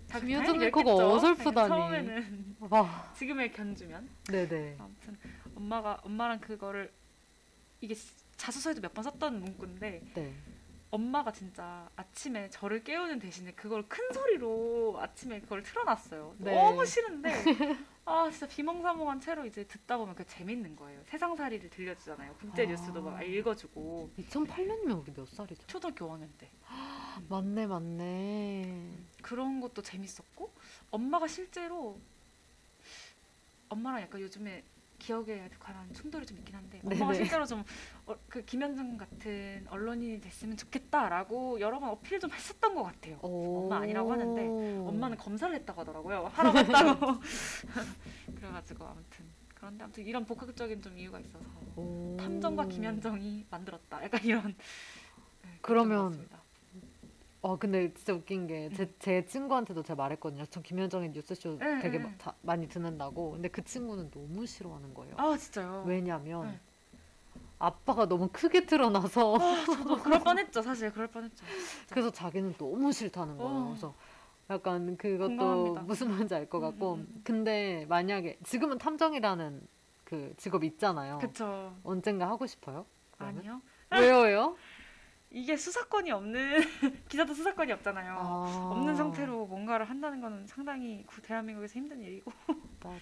자, 김현정 앵커가. 어설프다니. 처음에는 와. 지금의 견주면 네네. 아무튼 엄마가 엄마랑 그거를 이게 자소서에도 몇 번 썼던 문구인데 네. 엄마가 진짜 아침에 저를 깨우는 대신에 그걸 큰 소리로 아침에 그걸 틀어놨어요. 네. 너무 싫은데 [laughs] 아 진짜 비몽사몽한 채로 이제 듣다 보면 그 재밌는 거예요. 세상살이를 들려주잖아요. 국제 아. 뉴스도 막 읽어주고 2008년이면 우리 몇 살이죠? 초등학교 5학년 때 [gasps] 맞네, 맞네. 그런 것도 재밌었고 엄마가 실제로 엄마랑 약간 요즘에 기억에 관한 충돌이 좀 있긴 한데 엄마가 네네. 실제로 좀그 김현정 같은 언론인이 됐으면 좋겠다라고 여러 번 어필 좀 했었던 것 같아요. 오. 엄마 아니라고 하는데 엄마는 검사를 했다고 하더라고요. [laughs] 하라고 했다고. [laughs] 그래가지고 아무튼 그런데 아무튼 이런 복합적인 좀 이유가 있어서 오. 탐정과 김현정이 만들었다. 약간 이런. 네, 그러면 같습니다. 어 근데 진짜 웃긴 게 제 제 친구한테도 제가 말했거든요. 전 김현정의 뉴스쇼 응, 되게 응, 마- 응. 자- 많이 듣는다고. 근데 그 친구는 너무 싫어하는 거예요. 아 진짜요. 왜냐면 네. 아빠가 너무 크게 틀어놔서 저도 그럴 뻔했죠. 사실 그럴 뻔했죠. 그래서 자기는 너무 싫다는 거예요. 어. 그래서 약간 그것도 공감합니다. 무슨 말인지 알것 음, 같고. 음, 음. 근데 만약에 지금은 탐정이라는 그 직업 있잖아요. 그쵸. 언젠가 하고 싶어요? 그러면? 아니요. 왜요, 왜요? 이게 수사권이 없는 [laughs] 기자도 수사권이 없잖아요. 아, 없는 상태로 뭔가를 한다는 거는 상당히 구- 대한민국에서 힘든 일이고. [laughs] 맞아.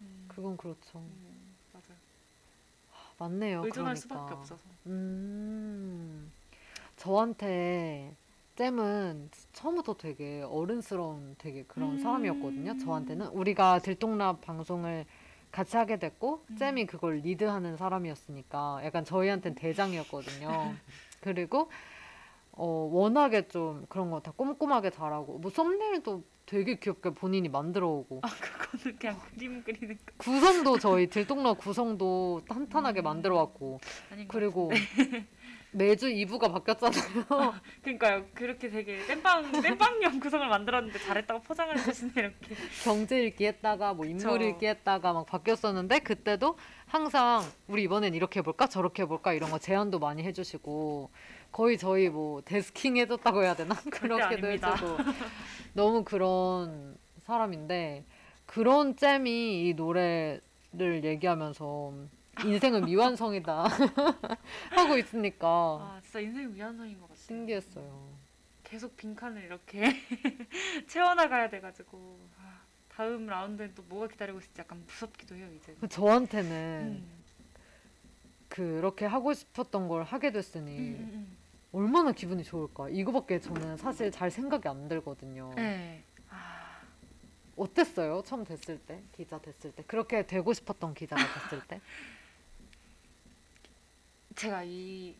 음, 그건 그렇죠. 음, 맞아요. 맞네요. 의존할 그러니까. 수밖에 없어서. 음, 저한테 잼은 처음부터 되게 어른스러운 되게 그런 음. 사람이었거든요. 저한테는 우리가 들통납 방송을 같이 하게 됐고 음. 잼이 그걸 리드하는 사람이었으니까 약간 저희한테는 대장이었거든요. [laughs] 그리고 어, 워낙에 좀 그런 거 다 꼼꼼하게 잘하고. 뭐 썸네일도 되게 귀엽게 본인이 만들어 오고. 아 그거는 그냥 그림 그리는 거. 구성도 저희 들통납 구성도 탄탄하게 음. 만들어 왔고. 아닌 그리고 매주 2부가 바뀌었잖아요. [laughs] 그러니까요. 그렇게 되게 땜빵 땜빵형 구성을 만들었는데 잘했다고 포장을 해주시네 이렇게. 경제 읽기 했다가 뭐 인물 그쵸. 읽기 했다가 막 바뀌었었는데 그때도 항상 우리 이번엔 이렇게 해볼까 저렇게 해볼까 이런 거 제안도 많이 해주시고 거의 저희 뭐 데스킹 해줬다고 해야 되나 그렇게도 아닙니다. 해주고 [laughs] 너무 그런 사람인데 그런 잼이 이 노래를 얘기하면서 인생은 미완성이다 [laughs] 하고 있으니까 아 진짜 인생 미완성인 것 같아요. 신기했어요. 계속 빈칸을 이렇게 [laughs] 채워나가야 돼가지고 아, 다음 라운드엔 또 뭐가 기다리고 있을지 약간 무섭기도 해요 이제. 저한테는 음. 그렇게 하고 싶었던 걸 하게 음, 됐으니 음, 음. 얼마나 기분이 좋을까? 이거밖에 저는 사실 잘 생각이 안 들거든요. 네. 아, 어땠어요? 처음 됐을 때? 기자 됐을 때? 그렇게 되고 싶었던 기자가 됐을 때? [laughs] 제가 이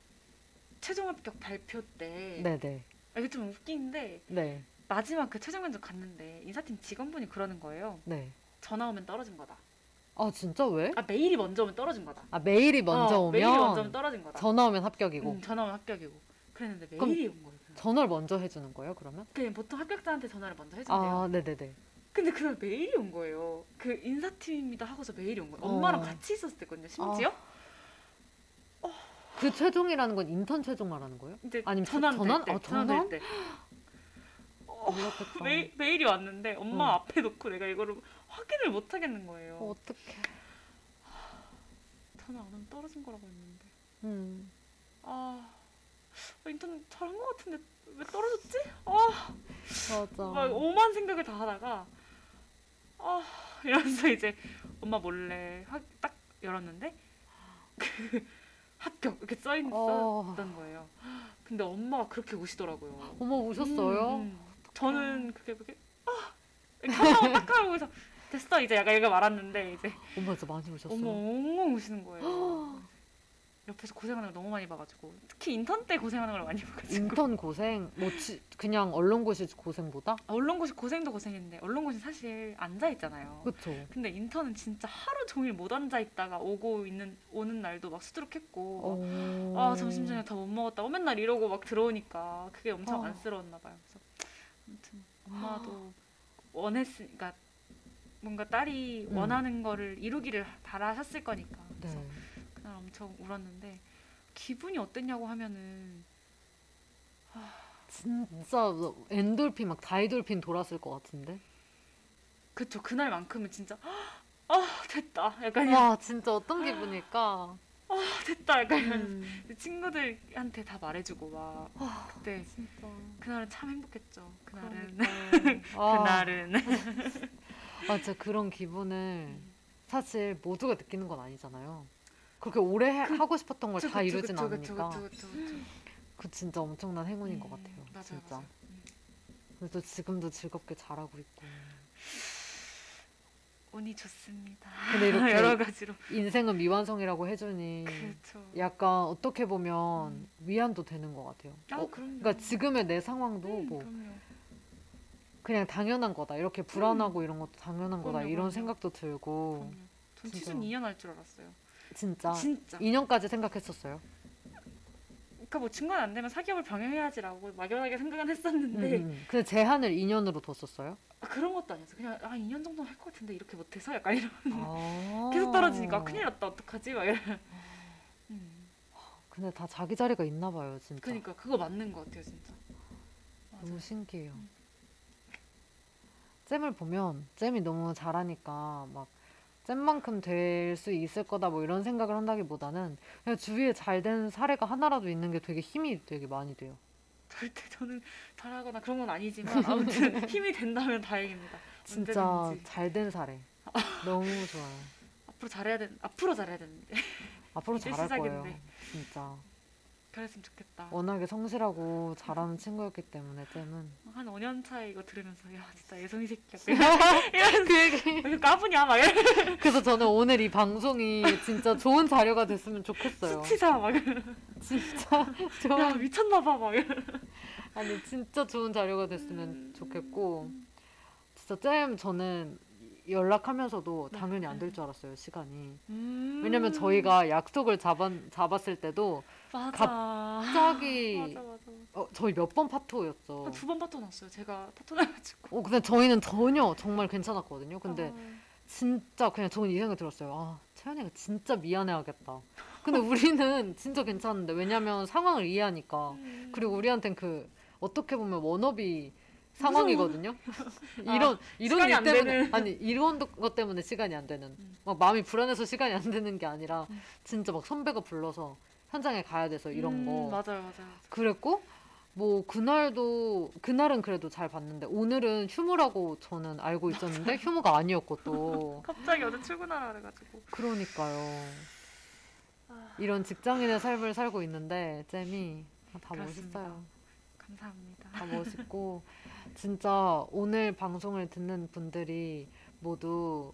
최종 합격 발표 때 네네. 아, 이게 좀 웃긴데 네. 마지막 그 최종 면접 갔는데 인사팀 직원분이 그러는 거예요. 네. 전화 오면 떨어진 거다. 아, 진짜 왜? 아 메일이 먼저 오면 떨어진 거다. 아, 메일이 먼저 어, 오면 메일이 먼저 오면 떨어진 거다. 전화 오면 합격이고. 음, 전화 오면 합격이고. 그랬는데 메일이 온 거예요. 그냥. 전화를 먼저 해주는 거예요, 그러면? 그냥 보통 합격자한테 전화를 먼저 해준대요. 아, 네네네. 근데 그날 메일이 온 거예요. 그 인사팀입니다 하고서 메일이 온 거예요. 엄마랑 어. 같이 있었을 때거든요. 심지어. 그 최종이라는 건 인턴 최종 말하는 거예요? 이제 아니면 전환 전환? 될 아, 때, 전환 때. 그렇겠다. [gasps] 메일, 메일이 왔는데 엄마 어. 앞에 놓고 내가 이거를 확인을 못 하겠는 거예요. 어, 어떡해. 전화 안 하면 떨어진 거라고 했는데. 음. 아 인턴 잘한 것 같은데 왜 떨어졌지? 아 맞아. 막 오만 생각을 다 하다가 아 이러면서 이제 엄마 몰래 하, 딱 열었는데 그 합격 이렇게 써 있- 어. 써있던 거예요. 근데 엄마가 그렇게 우시더라고요. 어머, 우셨어요? 음, 음. 저는 그게 그게 아 이렇게 하나만 딱 하고 그래서 됐어 이제 약간 이거 말았는데 이제 엄마 진짜 많이 우셨어요? 엄마 엉엉 우시는 거예요. [gasps] 옆에서 고생하는 걸 너무 많이 봐가지고 특히 인턴 때 고생하는 걸 많이 봐가지고 인턴 고생, 뭐 지- 그냥 언론고시 고생보다? 언론고시 고생도 고생인데 언론고시 사실 앉아 있잖아요. 그쵸. 근데 인턴은 진짜 하루 종일 못 앉아 있다가 오고 있는 오는 날도 막 수두룩했고 어... 아 점심 저녁 다 못 먹었다고 맨날 이러고 막 들어오니까 그게 엄청 어. 안쓰러웠나 봐요. 그래서 아무튼 엄마도 [gasps] 원했으니까 뭔가 딸이 음. 원하는 거를 이루기를 바라셨을 거니까 네. 그날 엄청 울었는데 기분이 어땠냐고 하면은 진짜 엔돌핀 막 다이돌핀 돌았을 것 같은데. 그쵸 그날만큼은 진짜 아 됐다 약간 와 진짜 어떤 기분일까? 아 됐다 약간 음, 친구들한테 다 말해주고 막 그때 진짜. 그날은 참 행복했죠 그날은 그러니까. [laughs] 아, 그날은 아 진짜 그런 기분을 사실 모두가 느끼는 건 아니잖아요. 그렇게 오래 해- 하고 싶었던 걸 다 이루진 않으니까. 그 진짜 엄청난 행운인 것 음, 같아요. 맞아요, 진짜. 맞아요. 음. 그래도 지금도 즐겁게 잘하고 있고. 운이 좋습니다. 근데 이렇게 [laughs] 여러 가지로 인생은 미완성이라고 해주니 그렇죠. 약간 어떻게 보면 위안도 되는 것 같아요. 아 어, 그럼요. 그러니까 지금의 내 상황도 음, 뭐 그럼요. 그냥 당연한 거다. 이렇게 불안하고 이런 것도 당연한 거다. 그럼요, 이런 그럼요. 생각도 들고 그럼요. 전 진짜. 취준 2년 할 줄 알았어요. 진짜 진짜. 2년까지 생각했었어요. 그러니까 뭐 증거는 안 되면 사기업을 병행해야지라고 막연하게 생각은 했었는데 음, 음. 근데 제한을 2년으로 뒀었어요. 아, 그런 것도 아니었어. 그냥 아 2년 정도 할것 같은데 이렇게 못해서 약간 이런 아. 계속 떨어지니까 큰일 났다 어떡하지 막 이런. 음. 근데 다 자기 자리가 있나 봐요, 진짜. 그러니까 그거 맞는 것 같아요 진짜. 맞아요. 너무 신기해요. 음. 잼을 보면 잼이 너무 잘하니까 막 쌤만큼 될 수 있을 거다 뭐 이런 생각을 한다기보다는 그냥 주위에 잘 된 사례가 하나라도 있는 게 되게 힘이 되게 많이 돼요. 절대 저는 잘하거나 그런 건 아니지만 아무튼 [laughs] 힘이 된다면 다행입니다. 진짜. 잘 된 사례. 너무 좋아요. 앞으로 잘해야 된 앞으로 잘해야 되는데 앞으로 잘할 거예요. 시작인데. 진짜. 그랬으면 좋겠다. 워낙에 성실하고 잘하는 친구였기 때문에 쌤은. 한 5년 차에 이거 들으면서 야 진짜 애송이 새끼야. [laughs] 이런 그 얘기. 왜 까부냐 막 이런 그래서 저는 오늘 이 방송이 진짜 좋은 자료가 됐으면 좋겠어요. 수치사 막 이런. 진짜 [laughs] 야 좋은 미쳤나 봐 막 이런. 아니 진짜 좋은 자료가 됐으면 음. 좋겠고 진짜 쌤 저는 연락하면서도 네. 당연히 안 될 줄 알았어요 시간이 음. 왜냐면 저희가 약속을 잡았, 잡았을 때도 맞아. 갑자기 맞아 맞아. 어, 저희 몇 번 파토였어 두번 파토 났어요. 제가 파토 나가지고. 어, 근데 저희는 전혀 정말 괜찮았거든요 근데 아, 진짜 그냥 저는 이 생각이 들었어요 아 채연이가 진짜 미안해하겠다 근데 우리는 [laughs] 진짜 괜찮은데 왜냐면 상황을 이해하니까 음. 그리고 우리한텐 그 어떻게 보면 워너비 상황이거든요. 아, 이런 이런 시간이 일 안 때문에 되는. 아니 이런 것 때문에 시간이 안 되는 음. 막 마음이 불안해서 시간이 안 되는 게 아니라 음. 진짜 막 선배가 불러서 현장에 가야 돼서 이런 음, 거 맞아요 맞아요. 그랬고 뭐 그날도 그날은 그래도 잘 봤는데 오늘은 휴무라고 저는 알고 있었는데 [laughs] 휴무가 아니었고 또 갑자기 어제 출근하라 그래가지고. 그러니까요 아, 이런 직장인의 삶을 살고 있는데 잼이 다 그렇습니다. 멋있어요. 감사합니다. 다 멋있고 진짜 오늘 방송을 듣는 분들이 모두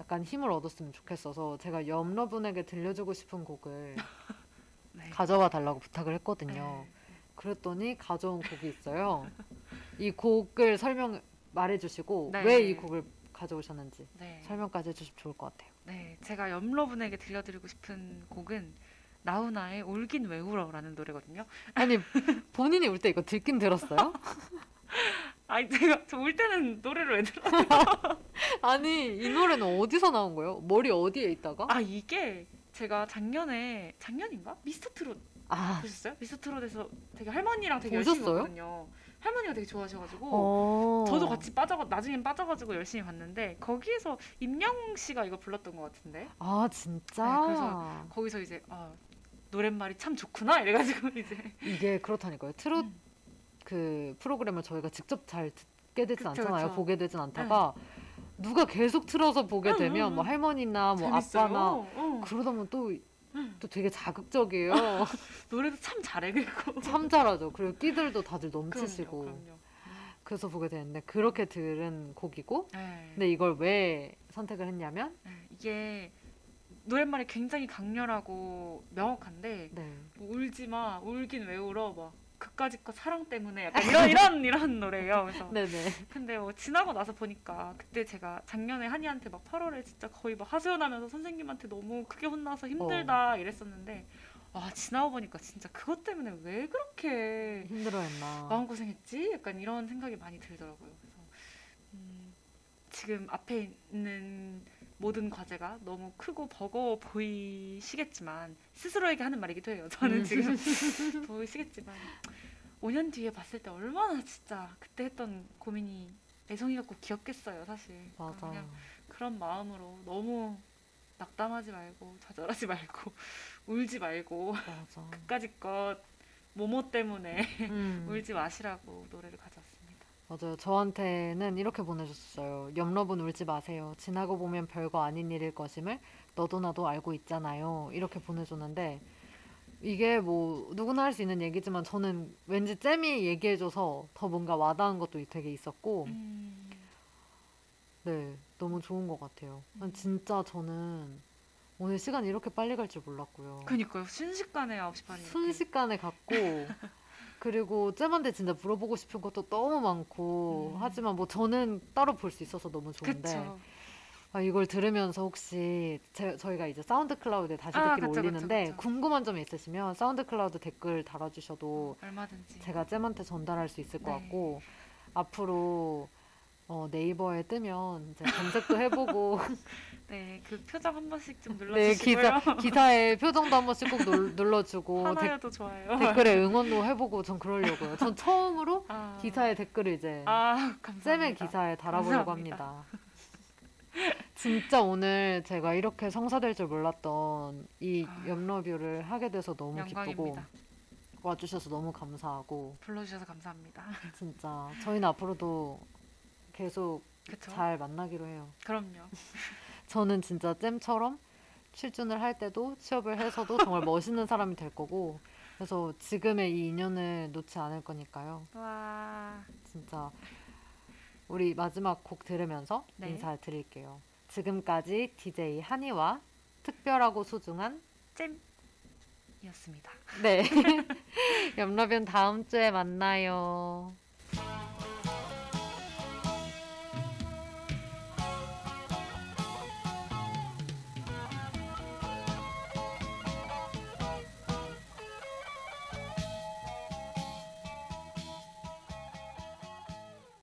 약간 힘을 얻었으면 좋겠어서 제가 염러분에게 들려주고 싶은 곡을 [laughs] 네. 가져와 달라고 부탁을 했거든요. 네. 그랬더니 가져온 곡이 있어요. 이 곡을 설명 말해주시고 네. 왜이 곡을 가져오셨는지 네. 설명까지 해주시면 좋을 것 같아요. 네, 제가 염러분에게 들려드리고 싶은 곡은 나훈아의 울긴 왜 울어라는 노래거든요. 아니 [laughs] 본인이 울 때 이거 듣긴 들었어요? [laughs] 아니 제가 저 울 때는 노래를 왜 들어? [laughs] 아니 이 노래는 어디서 나온 거예요? 머리 어디에 있다가? 아 이게 제가 작년에 작년인가 미스터 트롯 아, 보셨어요? 미스터 트롯에서 되게 할머니랑 되게 보셨어요? 열심히 봤거든요. 할머니가 되게 좋아하셔가지고 어. 저도 같이 빠져 나중엔 빠져가지고 열심히 봤는데 거기에서 임영웅 씨가 이거 불렀던 것 같은데 아 진짜? 네, 그래서 거기서 이제 아 노랫말이 참 좋구나 이래가지고 [laughs] 이제 이게 그렇다니까요. 트롯 음. 그 프로그램을 저희가 직접 잘 듣게 되진 그쵸, 않잖아요. 그쵸. 보게 되진 않다가 누가 계속 틀어서 보게 응, 되면 응, 뭐 응. 할머니나 뭐 재밌어요. 아빠나 어. 그러다 보면 또, 응. 또 되게 자극적이에요. [laughs] 노래도 참 잘해 그리고 참 잘하죠. 그리고 끼들도 다들 넘치시고. 그럼요, 그럼요. 그래서 보게 되는데 그렇게 들은 곡이고 네. 근데 이걸 왜 선택을 했냐면 네, 이게 노랫말이 굉장히 강렬하고 명확한데 네. 뭐 울지 마 울긴 왜 울어 막 그까짓 거 사랑 때문에 약간 [laughs] 이런 이런 이런 노래예요. 그래서 네네. 근데 뭐 지나고 나서 보니까 그때 제가 작년에 한이한테 막 8월에 진짜 거의 막 하소연하면서 선생님한테 너무 크게 혼나서 힘들다 이랬었는데 아 지나고 보니까 진짜 그것 때문에 왜 그렇게 힘들어했나. 마음 고생했지? 약간 이런 생각이 많이 들더라고요. 그래서 음, 지금 앞에 있는 모든 과제가 너무 크고 버거워 보이시겠지만 스스로에게 하는 말이기도 해요. 저는 음. 지금 [laughs] 보이시겠지만 5년 뒤에 봤을 때 얼마나 진짜 그때 했던 고민이 애송이 같고 귀엽겠어요, 사실. 맞아. 그냥 그런 마음으로 너무 낙담하지 말고 좌절하지 말고 [laughs] 울지 말고 맞아. [laughs] 그까짓 것 모모 때문에 음. [laughs] 울지 마시라고 노래를 가져왔습니다. 맞아요. 저한테는 이렇게 보내줬어요. 염러분 울지 마세요. 지나고 보면 별거 아닌 일일 것임을 너도 나도 알고 있잖아요. 이렇게 보내줬는데 이게 뭐 누구나 할 수 있는 얘기지만 저는 왠지 잼이 얘기해줘서 더 뭔가 와닿은 것도 되게 있었고 음, 네 너무 좋은 것 같아요. 음. 진짜 저는 오늘 시간이 이렇게 빨리 갈 줄 몰랐고요. 그니까요. 순식간에 9시 반이 순식간에 갔고 [laughs] 그리고 잼한테 진짜 물어보고 싶은 것도 너무 많고 음. 하지만 뭐 저는 따로 볼 수 있어서 너무 좋은데 그쵸. 아, 이걸 들으면서 혹시 제, 저희가 이제 SoundCloud에 다시 아, 듣기를 그쵸, 올리는데 그쵸. 궁금한 점이 있으시면 SoundCloud 댓글 달아주셔도 얼마든지. 제가 잼한테 전달할 수 있을 것 네. 같고 앞으로 어, 네이버에 뜨면 이제 검색도 해보고 [laughs] 네, 그 표정 한 번씩 좀 네 눌러주시고요. 기사 기사에 표정도 한 번씩 꼭 눌- 눌러주고 [laughs] 댓- 하나여도 좋아요. 댓글에 응원도 해보고 전 그러려고요. 전 처음으로 아, 기사에 댓글을 이제 아, 감사합니다. 쌤의 기사에 달아보려고 감사합니다. 진짜 오늘 제가 이렇게 성사될 줄 몰랐던 이 아. 염러뷰를 하게 돼서 너무 기쁘고 영광입니다. 와주셔서 너무 감사하고 불러주셔서 감사합니다. 진짜 저희는 앞으로도 계속 그쵸? 잘 만나기로 해요. 그럼요. [laughs] 저는 진짜 잼처럼 출전을 할 때도 취업을 해서도 정말 멋있는 사람이 될 거고 그래서 지금의 이 인연을 놓지 않을 거니까요. 와. 진짜 우리 마지막 곡 들으면서 네. 인사드릴게요. 지금까지 DJ 한이와 특별하고 소중한 잼이었습니다. 네. [laughs] 염러변 다음 주에 만나요.